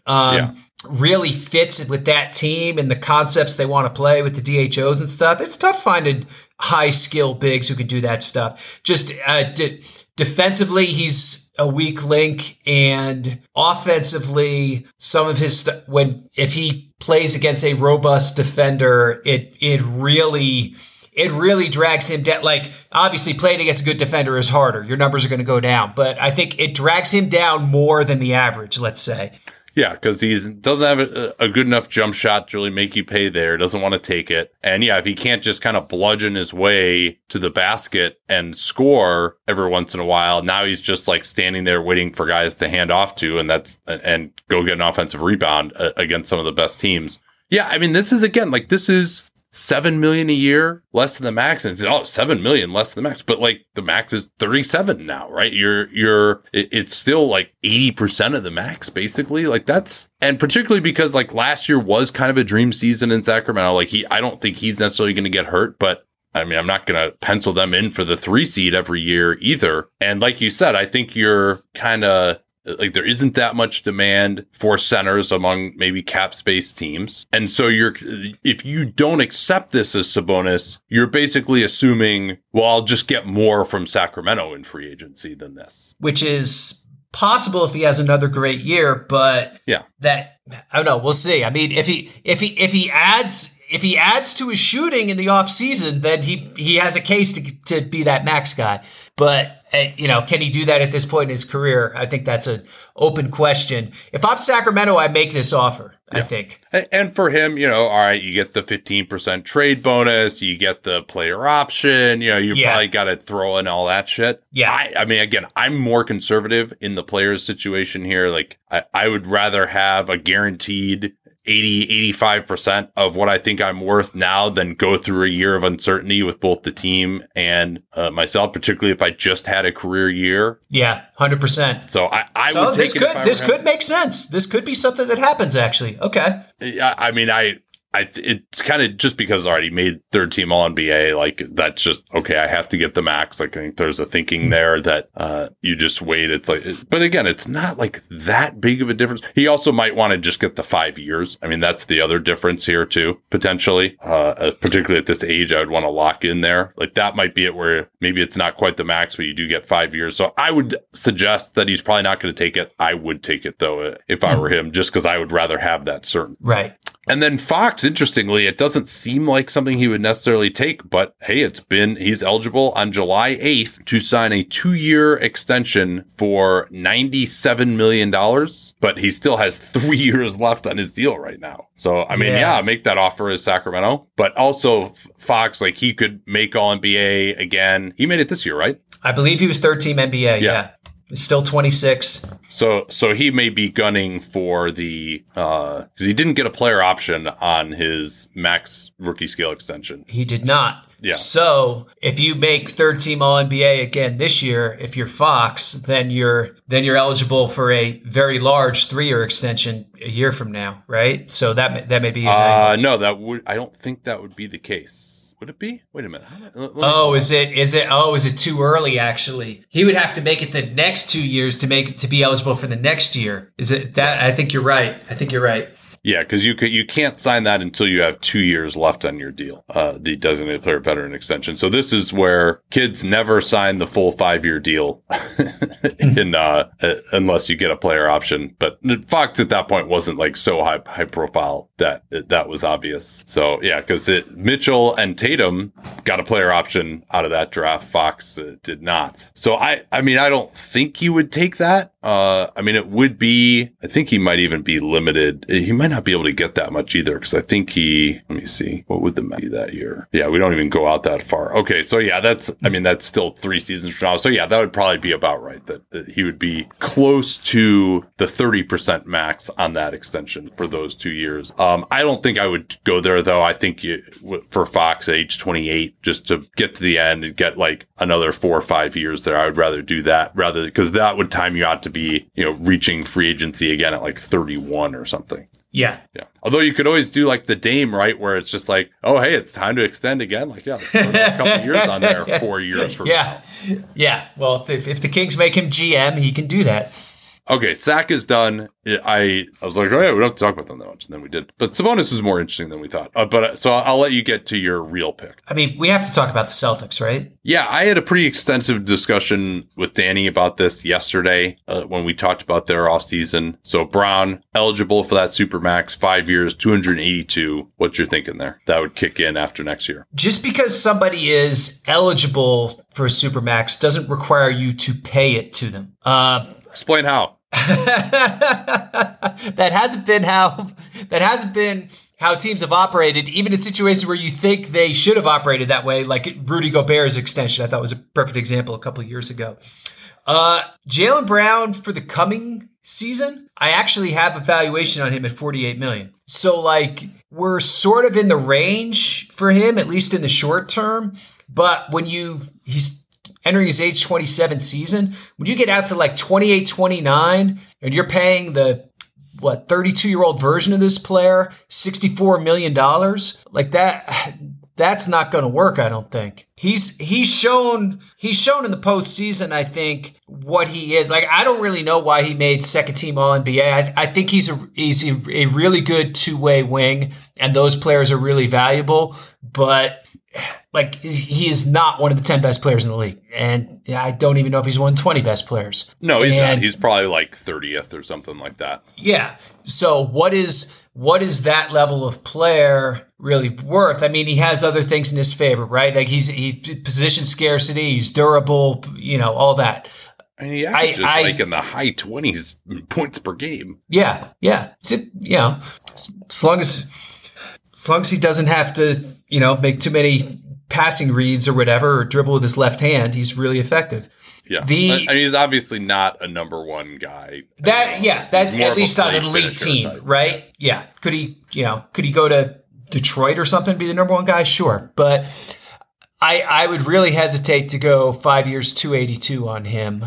Um, Yeah. Really fits with that team and the concepts they want to play with the DHOs and stuff. It's tough finding high skill bigs who can do that stuff. Just uh, de- defensively, he's a weak link, and offensively, some of his st- when if he plays against a robust defender, it it really it really drags him down. Like, obviously, playing against a good defender is harder. Your numbers are going to go down, but I think it drags him down more than the average, let's say. Yeah, because he doesn't have a, a good enough jump shot to really make you pay there. Doesn't want to take it, and yeah, if he can't just kind of bludgeon his way to the basket and score every once in a while, now he's just like standing there waiting for guys to hand off to, and that's and go get an offensive rebound uh, against some of the best teams. Yeah, I mean, this is again like this is seven million a year less than the max. And it's oh seven million less than the max. But like the max is 37 now right? You're you're it- it's still like 80% of the max basically. Like that's and particularly because like last year was kind of a dream season in sacramento. Like he i don't think he's necessarily going to get hurt but I mean, I'm not going to pencil them in for the three seed every year either. And like you said, I think you're kind of like there isn't that much demand for centers among maybe cap space teams. And so you're, if you don't accept this as Sabonis, you're basically assuming, well, I'll just get more from Sacramento in free agency than this. which is possible if he has another great year, but Yeah. that I don't know, we'll see. I mean, if he if he if he adds if he adds to his shooting in the offseason, then he he has a case to to be that max guy. But you know, can he do that at this point in his career? I think that's an open question. If I'm Sacramento, I make this offer. I think. And for him, you know, all right, you get the 15% trade bonus, you get the player option, you know, you Yeah. probably got to throw in all that shit. Yeah. I, I mean, again, I'm more conservative in the players situation here. Like, I, I would rather have a guaranteed 80, 85% of what I think I'm worth now than go through a year of uncertainty with both the team and uh, myself, particularly if I just had a career year. Yeah, hundred percent. So I, I So would this take it if could this could make sense. This could be something that happens. Actually, okay. I I mean, I I th- it's kind of just because I already made third team All NBA. Like that's just okay. I have to get the max. Like I think there's a thinking there that uh, you just wait. It's like, but again, it's not like that big of a difference. He also might want to just get the five years. I mean, that's the other difference here too, potentially. Uh, particularly at this age, I would want to lock in there. Like that might be it where maybe it's not quite the max, but you do get five years. So I would suggest that he's probably not going to take it. I would take it though if I were him, just because I would rather have that certain. Right. And then Fox, interestingly, it doesn't seem like something he would necessarily take, but hey, it's been, he's eligible on July 8th to sign a two year extension for $97 million, but he still has three years left on his deal right now. So, I mean, yeah, Yeah. make that offer as Sacramento, but also Fox, like he could make all NBA again. He made it this year, right? I believe he was third team NBA. Yeah. He's still 26. So, so he may be gunning for the, uh, cause he didn't get a player option on his max rookie scale extension. He did not. Yeah. So if you make third team All NBA again this year, if you're Fox, then you're then you're eligible for a very large three year extension a year from now, right? So that may, that may be his Uh, angle. no, that would. I don't think that would be the case. Would it be? Wait a minute. Let- Oh, is it is it oh is it too early actually? He would have to make it the next two years to make it to be eligible for the next year. Is it that I think you're right. I think you're right. Yeah, because you could you can't sign that until you have two years left on your deal, uh, the designated player veteran extension. So this is where kids never sign the full five year deal, in uh, uh, unless you get a player option. But Fox at that point wasn't like so high high profile that that was obvious. So yeah, because Mitchell and Tatum got a player option out of that draft. Fox uh, did not. So I I mean I don't think he would take that. Uh, I mean, it would be, I think he might even be limited. He might not be able to get that much either because I think he, let me see, what would the be that year? Yeah, we don't even go out that far. Okay. So yeah, that's, I mean, that's still three seasons from now. So yeah, that would probably be about right that, that he would be close to the 30% max on that extension for those two years. Um, I don't think I would go there though. I think you, for Fox at age 28, just to get to the end and get like another four or five years there, I would rather do that rather because that would time you out to be, you know, reaching free agency again at like 31 or something. Yeah. Yeah. Although you could always do like the Dame, right? Where it's just like, oh, hey, it's time to extend again. Like, yeah, another couple years on there, four years from now. Yeah. Yeah. Well, if, if the Kings make him GM, he can do that. Okay, Sack is done. I I was like, oh yeah, we don't have to talk about them that much, and then we did. But Sabonis was more interesting than we thought. Uh, but uh, so I'll let you get to your real pick. I mean, we have to talk about the Celtics, right? Yeah, I had a pretty extensive discussion with Danny about this yesterday uh, when we talked about their offseason. So Brown eligible for that supermax, five years, two hundred eighty-two. What you're thinking there? That would kick in after next year. Just because somebody is eligible for a supermax doesn't require you to pay it to them. Uh, Explain how. that hasn't been how that hasn't been how teams have operated, even in situations where you think they should have operated that way, like Rudy Gobert's extension. I thought was a perfect example a couple years ago. Uh, Jaylen Brown for the coming season, I actually have a valuation on him at 48 million. So like we're sort of in the range for him, at least in the short term. But when you he's entering his age 27 season, when you get out to like 28, 29, and you're paying the what 32 year old version of this player 64 million dollars like that that's not going to work i don't think he's he's shown he's shown in the postseason i think what he is like i don't really know why he made second team all nba i, I think he's a he's a, a really good two-way wing and those players are really valuable but like he is not one of the 10 best players in the league and i don't even know if he's one of the 20 best players No, he's not. He's probably like 30th or something like that. yeah. So what is what is that level of player really worth? I mean, he has other things in his favor, right? Like he's he position scarcity, he's durable, you know, all that. I mean, he averages I- like in the high 20s points per game. Yeah, yeah. It's, you know, as long as as long as he doesn't have to, you know, make too many passing reads or whatever, or dribble with his left hand, he's really effective. Yeah. The- I, mean, he's obviously not a number one guy. That yeah, that's at least on an elite team, type. right? Yeah. Could he, you know, could he go to Detroit or something, be the number one guy? Sure, but I I would really hesitate to go five years, two eighty two on him.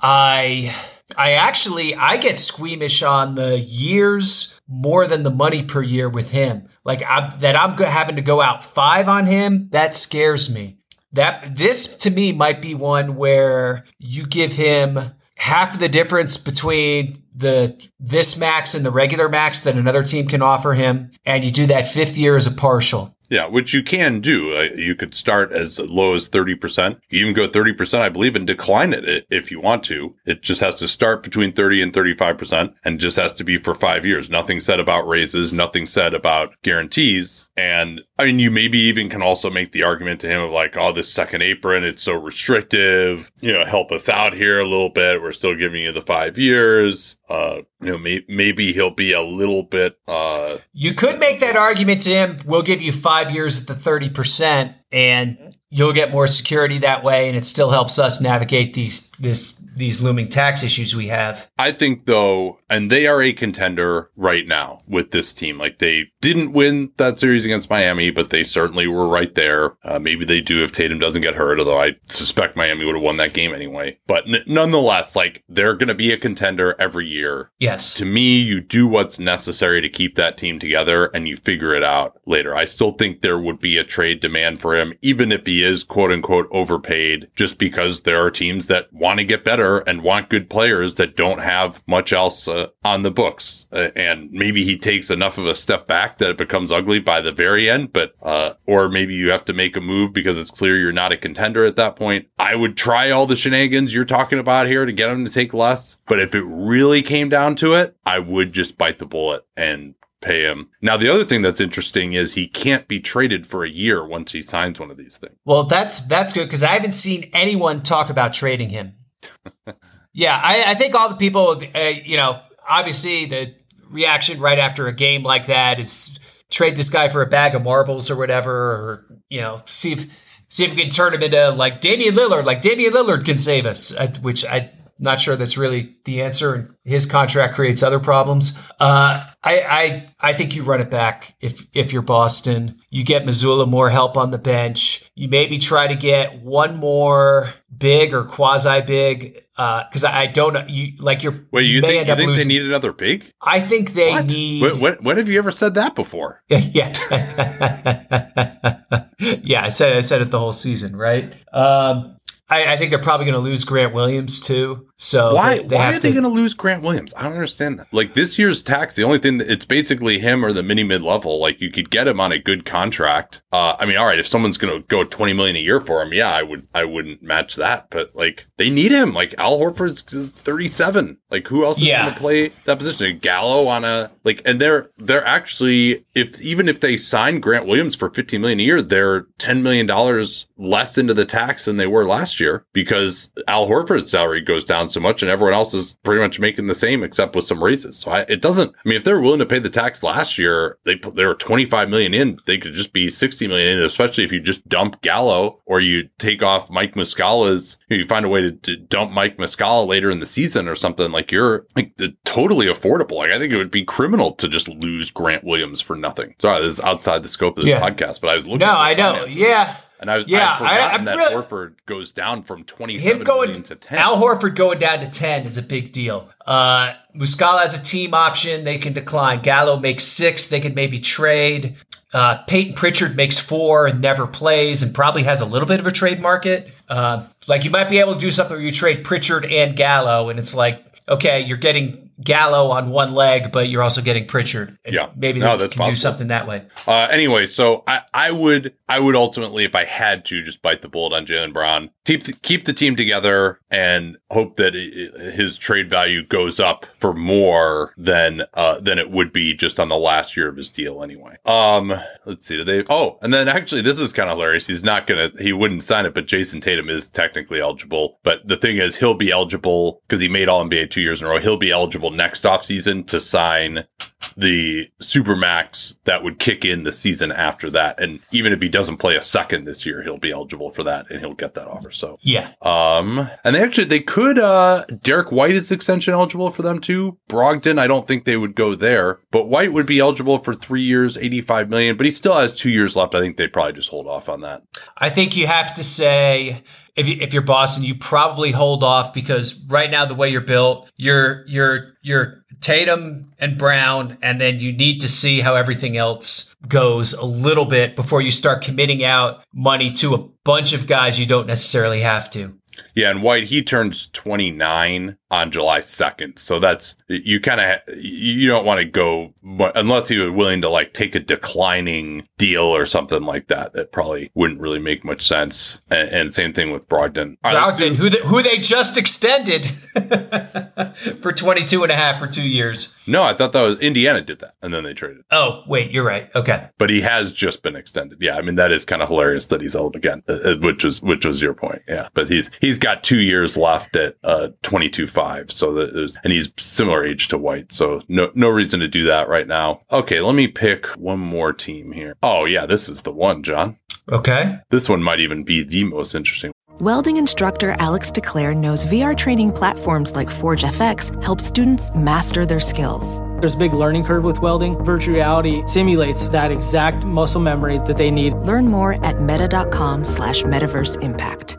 I I actually I get squeamish on the years more than the money per year with him. Like I, that I'm having to go out five on him. That scares me. That this to me might be one where you give him half of the difference between the this max and the regular max that another team can offer him, and you do that fifth year as a partial. Yeah, which you can do. Uh, you could start as low as 30%. You even go 30%, I believe, and decline it if you want to. It just has to start between 30 and 35% and just has to be for five years. Nothing said about raises, nothing said about guarantees. And I mean, you maybe even can also make the argument to him of like, oh, this second apron, it's so restrictive. You know, help us out here a little bit. We're still giving you the five years. Uh, you know, may- maybe he'll be a little bit. Uh, you could make that argument to him. We'll give you five years at the thirty percent, and you'll get more security that way, and it still helps us navigate these this these looming tax issues we have. I think though, and they are a contender right now with this team. Like they didn't win that series against Miami, but they certainly were right there. Uh, maybe they do if Tatum doesn't get hurt, although I suspect Miami would have won that game anyway. But n- nonetheless, like they're going to be a contender every year. Yes. To me, you do what's necessary to keep that team together and you figure it out later. I still think there would be a trade demand for him, even if he is quote unquote overpaid, just because there are teams that want to get better and want good players that don't have much else uh, on the books. Uh, and maybe he takes enough of a step back that it becomes ugly by the very end, but, uh, or maybe you have to make a move because it's clear you're not a contender at that point. I would try all the shenanigans you're talking about here to get him to take less. But if it really came down to it, I would just bite the bullet and pay him. Now, the other thing that's interesting is he can't be traded for a year once he signs one of these things. Well, that's that's good because I haven't seen anyone talk about trading him. Yeah, I, I, think all the people, uh, you know, obviously the reaction right after a game like that is trade this guy for a bag of marbles or whatever, or you know, see if see if we can turn him into like Damian Lillard, like Damian Lillard can save us, uh, which I not sure that's really the answer. And his contract creates other problems. Uh, I, I, I think you run it back if if you're Boston. You get Mazzulla more help on the bench. You maybe try to get one more big or quasi big. Because uh, I, I don't know, you like you're. Wait, you think, you think they need another big? I think they what? need. When, when, when, have you ever said that before? yeah, yeah. I said I said it the whole season, right? Um, I, I, think they're probably going to lose Grant Williams too. So why they, they why are they going to lose Grant Williams? I don't understand that. Like this year's tax, the only thing that it's basically him or the mini mid level. Like you could get him on a good contract. Uh, I mean, all right, if someone's going to go twenty million a year for him, yeah, I would I wouldn't match that. But like they need him. Like Al Horford's thirty seven. Like who else is yeah. going to play that position? Gallo on a like, and they're they're actually if even if they sign Grant Williams for fifteen million a year, they're ten million dollars less into the tax than they were last year because Al Horford's salary goes down so much and everyone else is pretty much making the same except with some raises. So I, it doesn't, I mean, if they're willing to pay the tax last year, they put, they were 25 million in, they could just be 60 million in, especially if you just dump Gallo or you take off Mike Muscala's, you find a way to, to dump Mike Muscala later in the season or something like you're like totally affordable. Like I think it would be criminal to just lose Grant Williams for nothing. Sorry, this is outside the scope of this yeah. podcast, but I was looking. No, I know. Yeah. And I was yeah, I forgotten I, that really, Horford goes down from twenty seven million to ten. Al Horford going down to ten is a big deal. Uh, Muscala has a team option; they can decline. Gallo makes six; they could maybe trade. Uh, Payton Pritchard makes four and never plays, and probably has a little bit of a trade market. Uh, like you might be able to do something where you trade Pritchard and Gallo, and it's like okay, you're getting Gallo on one leg, but you're also getting Pritchard. Yeah, maybe no, they can possible. do something that way. Uh, anyway, so I, I would I would ultimately, if I had to, just bite the bullet on Jaylen Brown, keep the, keep the team together, and hope that it, his trade value goes up for more than uh, than it would be just on the last year of his deal. Anyway, um, let's see, do they? Oh, and then actually, this is kind of hilarious. He's not gonna, he wouldn't sign it, but Jayson Tatum is technically eligible. But the thing is, he'll be eligible because he made All NBA two years in a row. He'll be eligible next offseason to sign the supermax that would kick in the season after that. And even if he doesn't play a second this year, he'll be eligible for that and he'll get that offer. So yeah. Um, and they actually they could uh Derrick White is extension eligible for them too. Brogdon, I don't think they would go there, but White would be eligible for three years, 85 million, but he still has two years left. I think they probably just hold off on that. I think you have to say if you, if you're Boston, you probably hold off because right now the way you're built, you're you're you're Tatum and Brown, and then you need to see how everything else goes a little bit before you start committing out money to a bunch of guys you don't necessarily have to. Yeah, and White he turns 29 on July 2nd. So that's you kind of you don't want to go unless he was willing to like take a declining deal or something like that. That probably wouldn't really make much sense. And, and same thing with Brogdon. Brogdon, who they, who they just extended for 22 and a half for 2 years. No, I thought that was Indiana did that and then they traded. Oh, wait, you're right. Okay. But he has just been extended. Yeah, I mean that is kind of hilarious that he's old again, uh, uh, which was which was your point. Yeah. But he's he's got 2 years left at uh 22 five. So that and he's similar age to White. So no no reason to do that right now. Okay, let me pick one more team here. Oh yeah, this is the one, John. Okay. This one might even be the most interesting. Welding instructor Alex DeClaire knows VR training platforms like Forge FX help students master their skills. There's a big learning curve with welding. Virtual reality simulates that exact muscle memory that they need. Learn more at meta.com slash metaverse impact.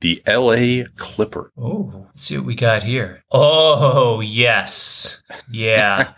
the LA Clipper. Oh, let's see what we got here. Oh, yes. Yeah.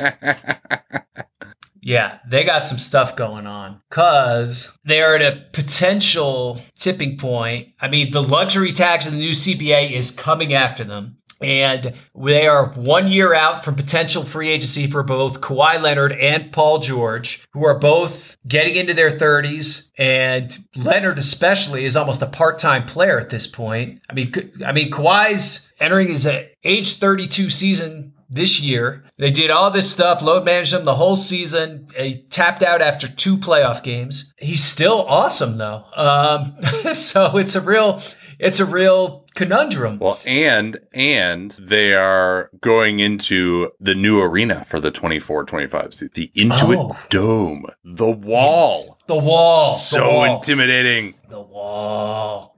yeah, they got some stuff going on because they're at a potential tipping point. I mean, the luxury tax of the new CBA is coming after them. And they are one year out from potential free agency for both Kawhi Leonard and Paul George, who are both getting into their 30s. And Leonard, especially, is almost a part time player at this point. I mean, I mean, Kawhi's entering his age 32 season this year. They did all this stuff, load managed him the whole season. He tapped out after two playoff games. He's still awesome though. Um, so it's a real, it's a real conundrum. Well, and and they are going into the new arena for the 24-25 season, the Intuit oh. Dome, the wall, yes. the wall, so the wall. intimidating, the wall.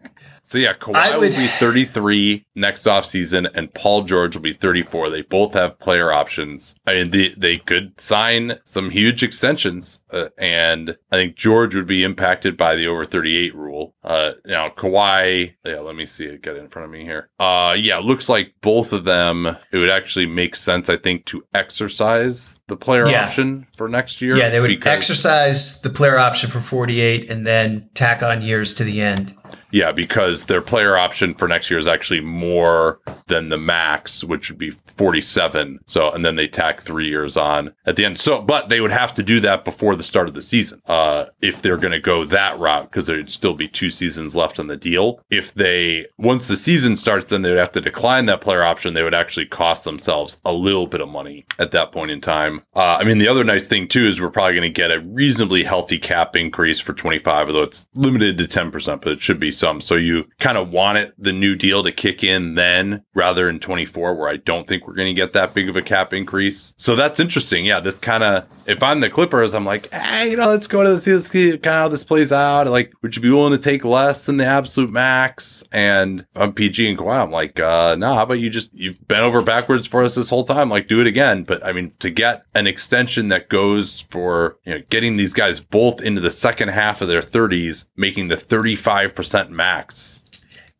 So yeah, Kawhi would, will be 33 next offseason and Paul George will be 34. They both have player options. I mean, they, they could sign some huge extensions. Uh, and I think George would be impacted by the over 38 rule. Uh, now Kawhi, yeah, let me see it get in front of me here. Uh, yeah, looks like both of them, it would actually make sense, I think, to exercise the player yeah. option for next year. Yeah, they would exercise the player option for 48 and then tack on years to the end. Yeah, because their player option for next year is actually more than the max, which would be 47. So, and then they tack three years on at the end. So, but they would have to do that before the start of the season, uh, if they're going to go that route, because there'd still be two seasons left on the deal. If they, once the season starts, then they would have to decline that player option. They would actually cost themselves a little bit of money at that point in time. Uh, I mean, the other nice thing too is we're probably going to get a reasonably healthy cap increase for 25, although it's limited to 10%, but it should be some. So you kind of want it, the new deal to kick in then rather in 24, where I don't think we're going to get that big of a cap increase. So that's interesting. Yeah. This kind of, if I'm the Clippers, I'm like, hey, you know, let's go to the, let's see kind of how this plays out. Like, would you be willing to take less than the absolute max? And I'm PG and Kawhi. I'm like, uh, no, nah, how about you just, you've been over backwards for us this whole time. Like, do it again. But I mean, to get an extension that goes for, you know, getting these guys both into the second half of their 30s, making the 35% max.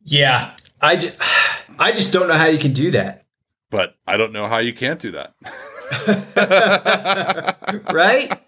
Yeah, I just, I just don't know how you can do that. But I don't know how you can't do that. right?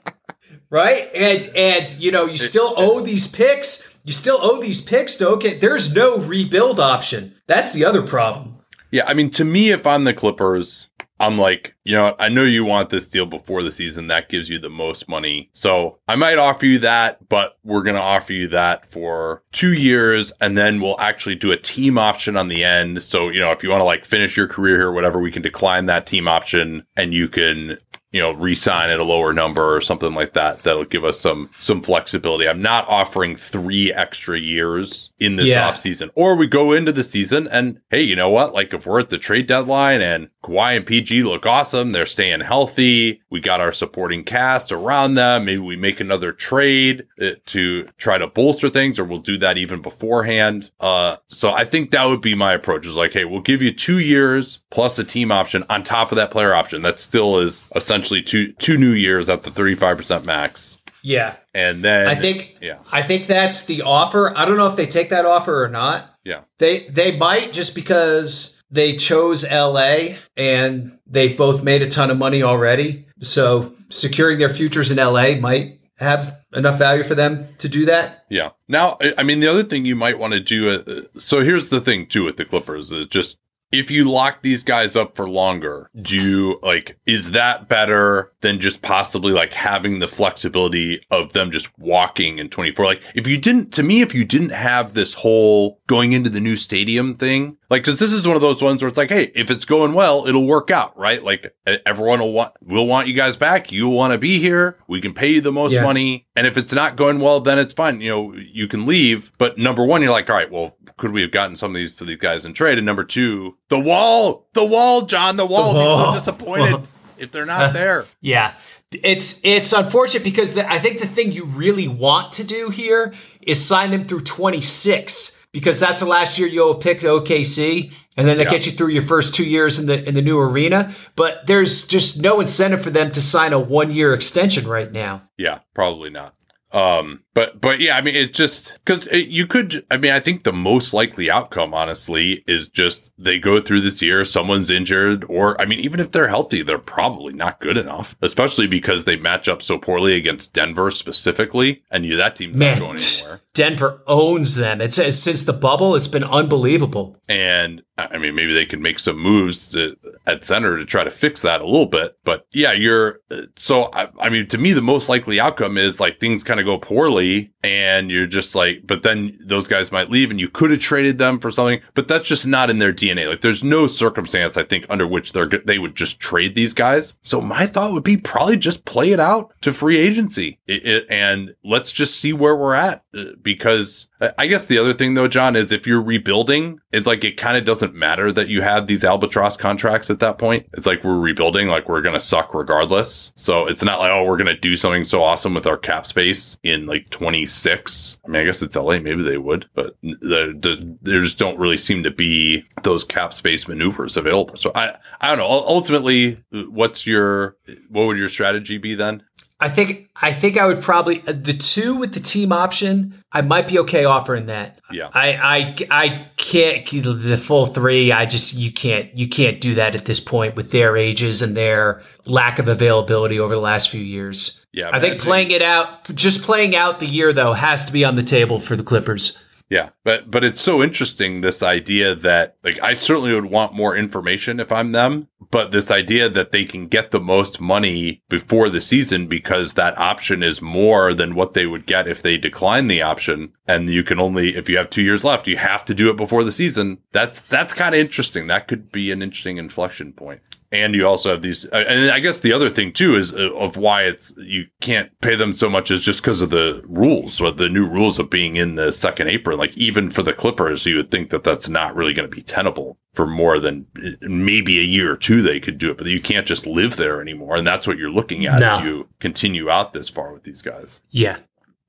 Right? And and you know, you still owe these picks. You still owe these picks to okay, there's no rebuild option. That's the other problem. Yeah, I mean to me if I'm the Clippers, I'm like, you know, I know you want this deal before the season. That gives you the most money. So I might offer you that, but we're going to offer you that for two years. And then we'll actually do a team option on the end. So, you know, if you want to like finish your career here, whatever, we can decline that team option and you can you know, re-sign at a lower number or something like that. That'll give us some some flexibility. I'm not offering three extra years in this Yeah. offseason. Or we go into the season and hey, you know what? Like if we're at the trade deadline and Kawhi and PG look awesome, they're staying healthy. We got our supporting cast around them. Maybe we make another trade uh, to try to bolster things, or we'll do that even beforehand. Uh, so I think that would be my approach. Is like, hey, we'll give you two years plus a team option on top of that player option. That still is essentially two two new years at the thirty five percent max. Yeah. And then I think yeah, I think that's the offer. I don't know if they take that offer or not. yeah, They they might just because they chose LA and they've both made a ton of money already. So securing their futures in LA might have enough value for them to do that. yeah. Now, I- I mean, the other thing you might want to do. Uh, so here's the thing too with the Clippers is just if you lock these guys up for longer, do you like is that better than just possibly like having the flexibility of them just walking in 24? Like if you didn't to me if you didn't have this whole going into the new stadium thing, like cuz this is one of those ones where it's like, hey, if it's going well, it'll work out, right? Like everyone will want we'll want you guys back. You'll want to be here. We can pay you the most Yeah. money. And if it's not going well, then it's fine. You know, you can leave. But number one, you're like, all right, well, could we have gotten some of these for these guys in trade? And number two, the wall, the wall, John, the wall. I'll be so disappointed if they're not uh, there. Yeah. It's it's unfortunate because the, I think the thing you really want to do here is sign them through 26 because that's the last year you'll pick OKC and then that Yeah. gets you through your first 2 years in the in the new arena, but there's just no incentive for them to sign a 1-year extension right now. Yeah, probably not. Um, but but yeah, I mean, it just because you could. I mean, I think the most likely outcome, honestly, is just they go through this year, someone's injured, or I mean, even if they're healthy, they're probably not good enough, especially because they match up so poorly against Denver specifically, and you that team's Man, not going anywhere. Denver owns them. It's, since the bubble, it's been unbelievable. And I I mean, maybe they could make some moves to, at center to try to fix that a little bit. But yeah, you're uh, so. I, I mean, to me, the most likely outcome is like things kind of go poorly, and you're just like, but then those guys might leave, and you could have traded them for something. But that's just not in their DNA. Like, there's no circumstance I think under which they're they would just trade these guys. So my thought would be probably just play it out to free agency, it, it, and let's just see where we're at uh, because. I- guess the other thing though, John, is if you're rebuilding, it's like it kind of doesn't matter that you had these albatross contracts at that point. It's like we're rebuilding, like we're gonna suck regardless. So it's not like oh we're gonna do something so awesome with our cap space in like 26. I mean, I guess it's LA, maybe they would, but there, there just don't really seem to be those cap space maneuvers available. So I I don't know. Ultimately, what's your what would your strategy be then? I think I think I would probably uh, the two with the team option. I might be okay offering that. Yeah. I I I can't the full three. I just you can't you can't do that at this point with their ages and their lack of availability over the last few years. Yeah, I think playing it out, just playing out the year though, has to be on the table for the Clippers. Yeah, but but it's so interesting this idea that like I certainly would want more information if I'm them, but this idea that they can get the most money before the season because that option is more than what they would get if they decline the option and you can only if you have 2 years left, you have to do it before the season. That's that's kind of interesting. That could be an interesting inflection point. And you also have these, uh, and I guess the other thing too is uh, of why it's you can't pay them so much is just because of the rules or the new rules of being in the second apron. Like even for the Clippers, you would think that that's not really going to be tenable for more than uh, maybe a year or two. They could do it, but you can't just live there anymore, and that's what you're looking at No. if you continue out this far with these guys. Yeah.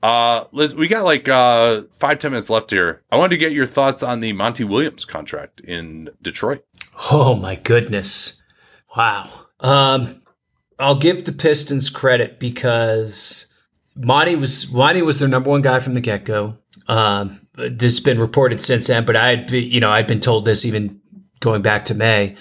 Uh, Liz, we got like uh five ten minutes left here. I wanted to get your thoughts on the Monty Williams contract in Detroit. Oh my goodness. Wow. Um I'll give the Pistons credit because Monty was Monty was their number one guy from the get-go. Um this has been reported since then, but I had you know, I'd been told this even going back to May.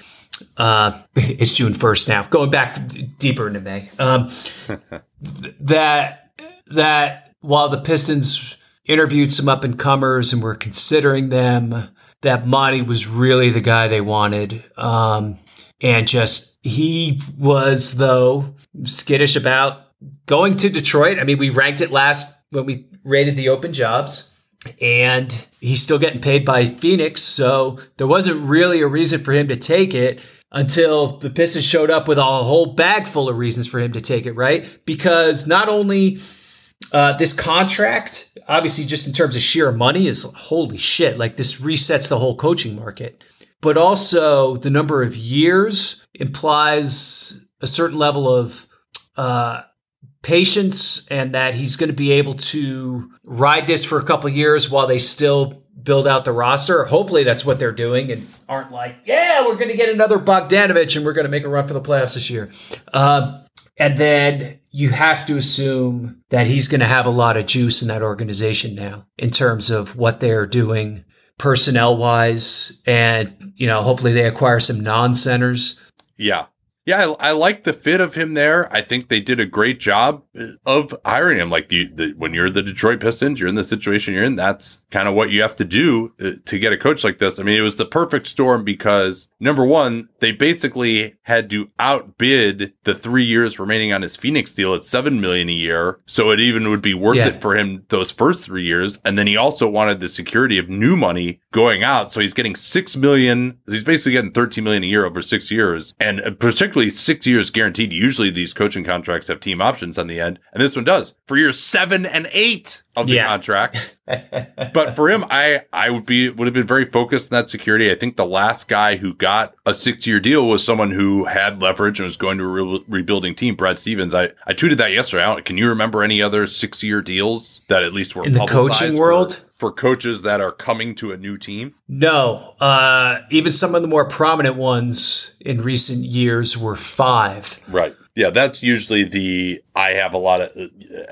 Uh it's June 1st now. Going back deeper into May. Um th- that that while the Pistons interviewed some up and comers and were considering them, that Monty was really the guy they wanted. Um, and just he was though skittish about going to Detroit. I mean, we ranked it last when we rated the open jobs. and he's still getting paid by Phoenix. So there wasn't really a reason for him to take it until the Pistons showed up with a whole bag full of reasons for him to take it, right? Because not only uh, this contract, obviously, just in terms of sheer money, is holy shit. Like this resets the whole coaching market. But also, the number of years implies a certain level of uh, patience and that he's going to be able to ride this for a couple years while they still build out the roster. Hopefully that's what they're doing and aren't like, yeah, we're going to get another Bogdanovich and we're going to make a run for the playoffs this year. Um, and then you have to assume that he's going to have a lot of juice in that organization now in terms of what they're doing personnel wise. And, you know, hopefully they acquire some non centers. Yeah. Yeah, I, I, like the fit of him there. I think they did a great job of hiring him. Like you, the, when you're the Detroit Pistons, you're in the situation you're in. That's kind of what you have to do uh, to get a coach like this. I mean, it was the perfect storm because number one, they basically had to outbid the three years remaining on his Phoenix deal at seven million a year. So it even would be worth yeah. it for him those first three years. And then he also wanted the security of new money going out. So he's getting six million. He's basically getting 13 million a year over six years and uh, particularly six years guaranteed. Usually these coaching contracts have team options on the end. And this one does for years seven and eight of the yeah. contract. but for him, I I would be would have been very focused on that security. I think the last guy who got a six year deal was someone who had leverage and was going to a re- rebuilding team. Brad Stevens. I I tweeted that yesterday. Can you remember any other six year deals that at least were in the coaching world? For, for coaches that are coming to a new team? No. Uh, even some of the more prominent ones in recent years were five. Right. Yeah, that's usually the I have a lot of,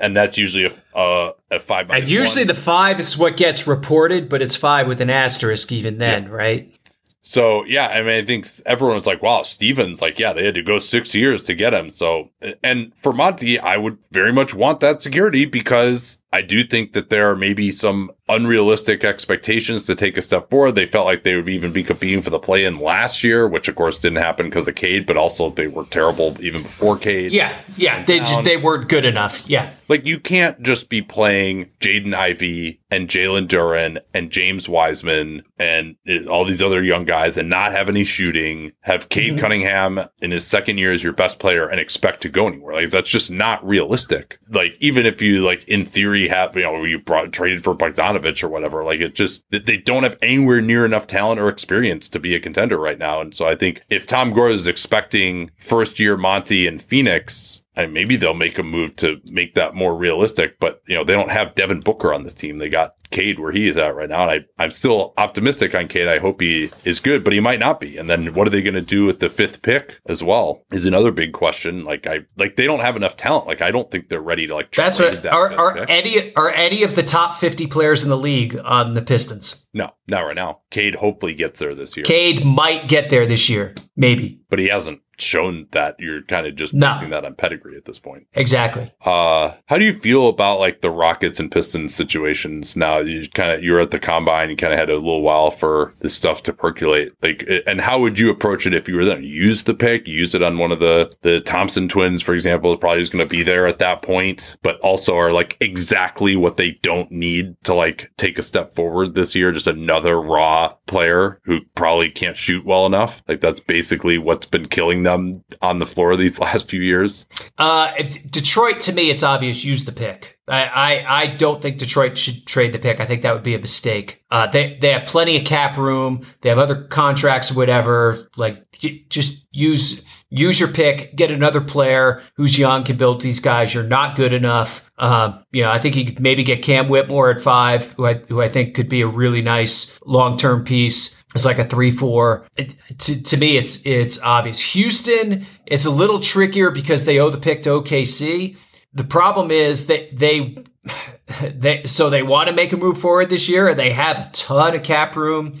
and that's usually a uh, a five. And usually one. the five is what gets reported, but it's five with an asterisk even then, yeah. right? So yeah, I mean, I think everyone was like, "Wow, Stevens!" Like, yeah, they had to go six years to get him. So, and for Monty, I would very much want that security because I do think that there are maybe some unrealistic expectations to take a step forward. They felt like they would even be competing for the play in last year, which of course didn't happen because of Cade, but also they were terrible even before Cade. Yeah, yeah, they just they weren't good enough. Yeah, like you can't just be playing Jaden Ivey and Jalen Duren and James Wiseman and all these other young guys and not have any shooting. Have Cade mm-hmm. Cunningham in his second year as your best player and expect to go anywhere. Like that's just not realistic. Like even if you like in theory have you know you brought traded for Bogdanovich or whatever. Like it just they don't have anywhere near enough talent or experience to be a contender right now. And so I think if Tom Gores is expecting first year Monty and Phoenix and maybe they'll make a move to make that more realistic. But you know, they don't have Devin Booker on this team. They got Cade where he is at right now. And I, I'm still optimistic on Cade. I hope he is good, but he might not be. And then what are they going to do with the fifth pick as well is another big question. Like I like they don't have enough talent. Like I don't think they're ready to like That's what that are, are any are any of the top 50 players in the league on the Pistons? No, not right now. Cade hopefully gets there this year. Cade might get there this year, maybe. But he hasn't shown that you're kind of just no. basing that on pedigree at this point. Exactly. Uh, how do you feel about like the Rockets and Pistons situations now? You kind of you were at the combine, you kind of had a little while for this stuff to percolate. Like, and how would you approach it if you were there? Use the pick, use it on one of the the Thompson twins, for example, probably is going to be there at that point, but also are like exactly what they don't need to like take a step forward this year. Just another raw player who probably can't shoot well enough. Like that's basically what's been killing them on the floor these last few years? Uh, Detroit, to me, it's obvious. Use the pick. I, I, I don't think Detroit should trade the pick. I think that would be a mistake. Uh, they they have plenty of cap room. They have other contracts, whatever. Like just use use your pick. Get another player who's young can build these guys. You're not good enough. Uh, you know, I think you could maybe get Cam Whitmore at five, who I who I think could be a really nice long term piece. It's like a three four. It, to, to me, it's it's obvious. Houston, it's a little trickier because they owe the pick to OKC. The problem is that they they so they want to make a move forward this year, and they have a ton of cap room.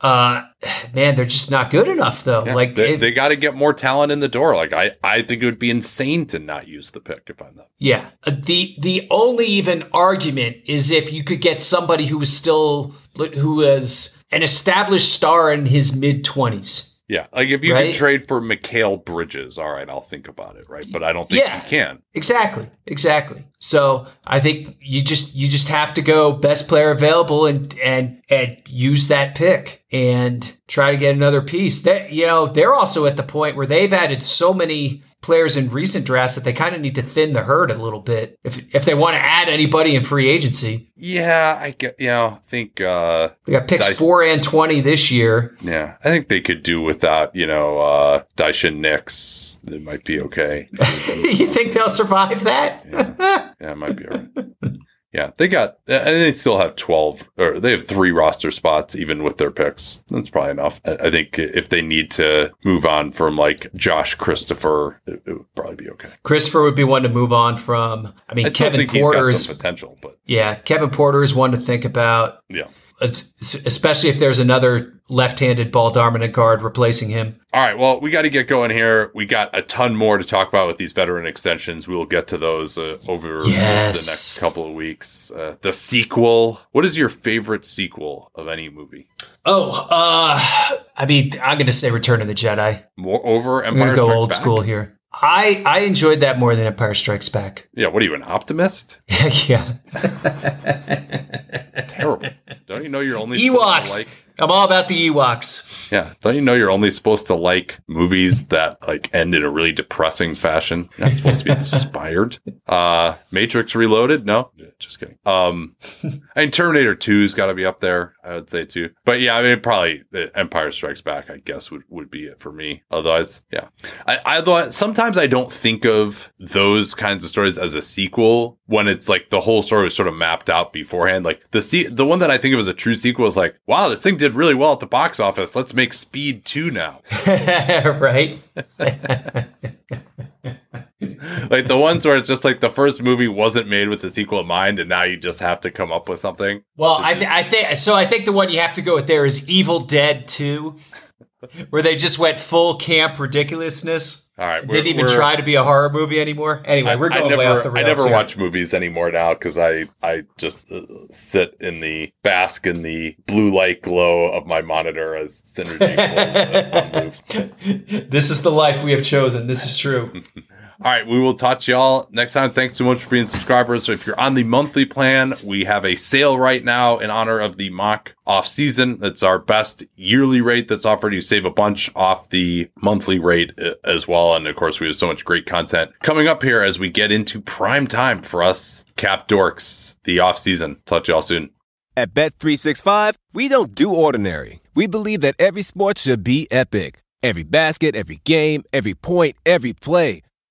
Uh, man, they're just not good enough though. Yeah, like they, they got to get more talent in the door. Like I, I think it would be insane to not use the pick if I'm them. Yeah. Uh, the the only even argument is if you could get somebody who is still who is an established star in his mid twenties Yeah, like if you Right? can trade for Mikal Bridges, all right, I'll think about it, right? But I don't think Yeah. you can. Exactly. Exactly. So I think you just you just have to go best player available and and and use that pick and try to get another piece. That you know, they're also at the point where they've added so many players in recent drafts that they kind of need to thin the herd a little bit if if they want to add anybody in free agency. Yeah, I get. You know, I think. uh They got picks 4 and 20 this year. Yeah, I think they could do without. You know, uh Daishen Nix. It might be okay. you think they'll survive that? Yeah, it might be all right. Yeah, they got, uh, and they still have 12, or they have three roster spots, even with their picks. That's probably enough. I, think if they need to move on from like Josh Christopher, it, it would probably be okay. Christopher would be one to move on from. I mean, I Kevin think he's Porter got is some potential, but Yeah, Kevin Porter is one to think about, yeah. Es- especially if there's another left-handed ball dominant guard replacing him. All right. Well, we got to get going here. We got a ton more to talk about with these veteran extensions. We will get to those uh, over Yes. the next couple of weeks. Uh, the sequel. What is your favorite sequel of any movie? Oh, uh, I mean, I'm going to say Return of the Jedi. More over I'm Empire going to go Strikes old Back? school here. I I enjoyed that more than Empire Strikes Back. Yeah. What are you, an optimist? yeah, Terrible. Don't you know you're only Ewoks. like? I'm all about the Ewoks. Yeah. Don't you know you're only supposed to like movies that like end in a really depressing fashion? You're not supposed to be inspired. Uh Matrix Reloaded? No. Just kidding. Um I mean Terminator 2's gotta be up there, I would say too. But yeah, I mean probably Empire Strikes Back, I guess, would, would be it for me. Otherwise, yeah. I, I thought sometimes I don't think of those kinds of stories as a sequel when it's like the whole story was sort of mapped out beforehand. Like the se- the one that I think of as a true sequel is like, wow, this thing did really well at the box office. Let's make Speed 2 now. right? like the ones where it's just like the first movie wasn't made with the sequel in mind, and now you just have to come up with something. Well, I, th- I think so. I think the one you have to go with there is Evil Dead 2, where they just went full camp ridiculousness. All right, Didn't even try to be a horror movie anymore. Anyway, we're I going never, way off the rails. I never here. watch movies anymore now because I, I just uh, sit in the bask in the blue light glow of my monitor as Synergy plays on loop. this is the life we have chosen. This is true. All right, we will talk to y'all next time. Thanks so much for being subscribers. So if you're on the monthly plan, we have a sale right now in honor of the mock off season. That's our best yearly rate that's offered. You save a bunch off the monthly rate uh, as well. And of course, we have so much great content coming up here as we get into prime time for us cap dorks, the off season. Talk to y'all soon. At Bet365, we don't do ordinary. We believe that every sport should be epic. Every basket, every game, every point, every play.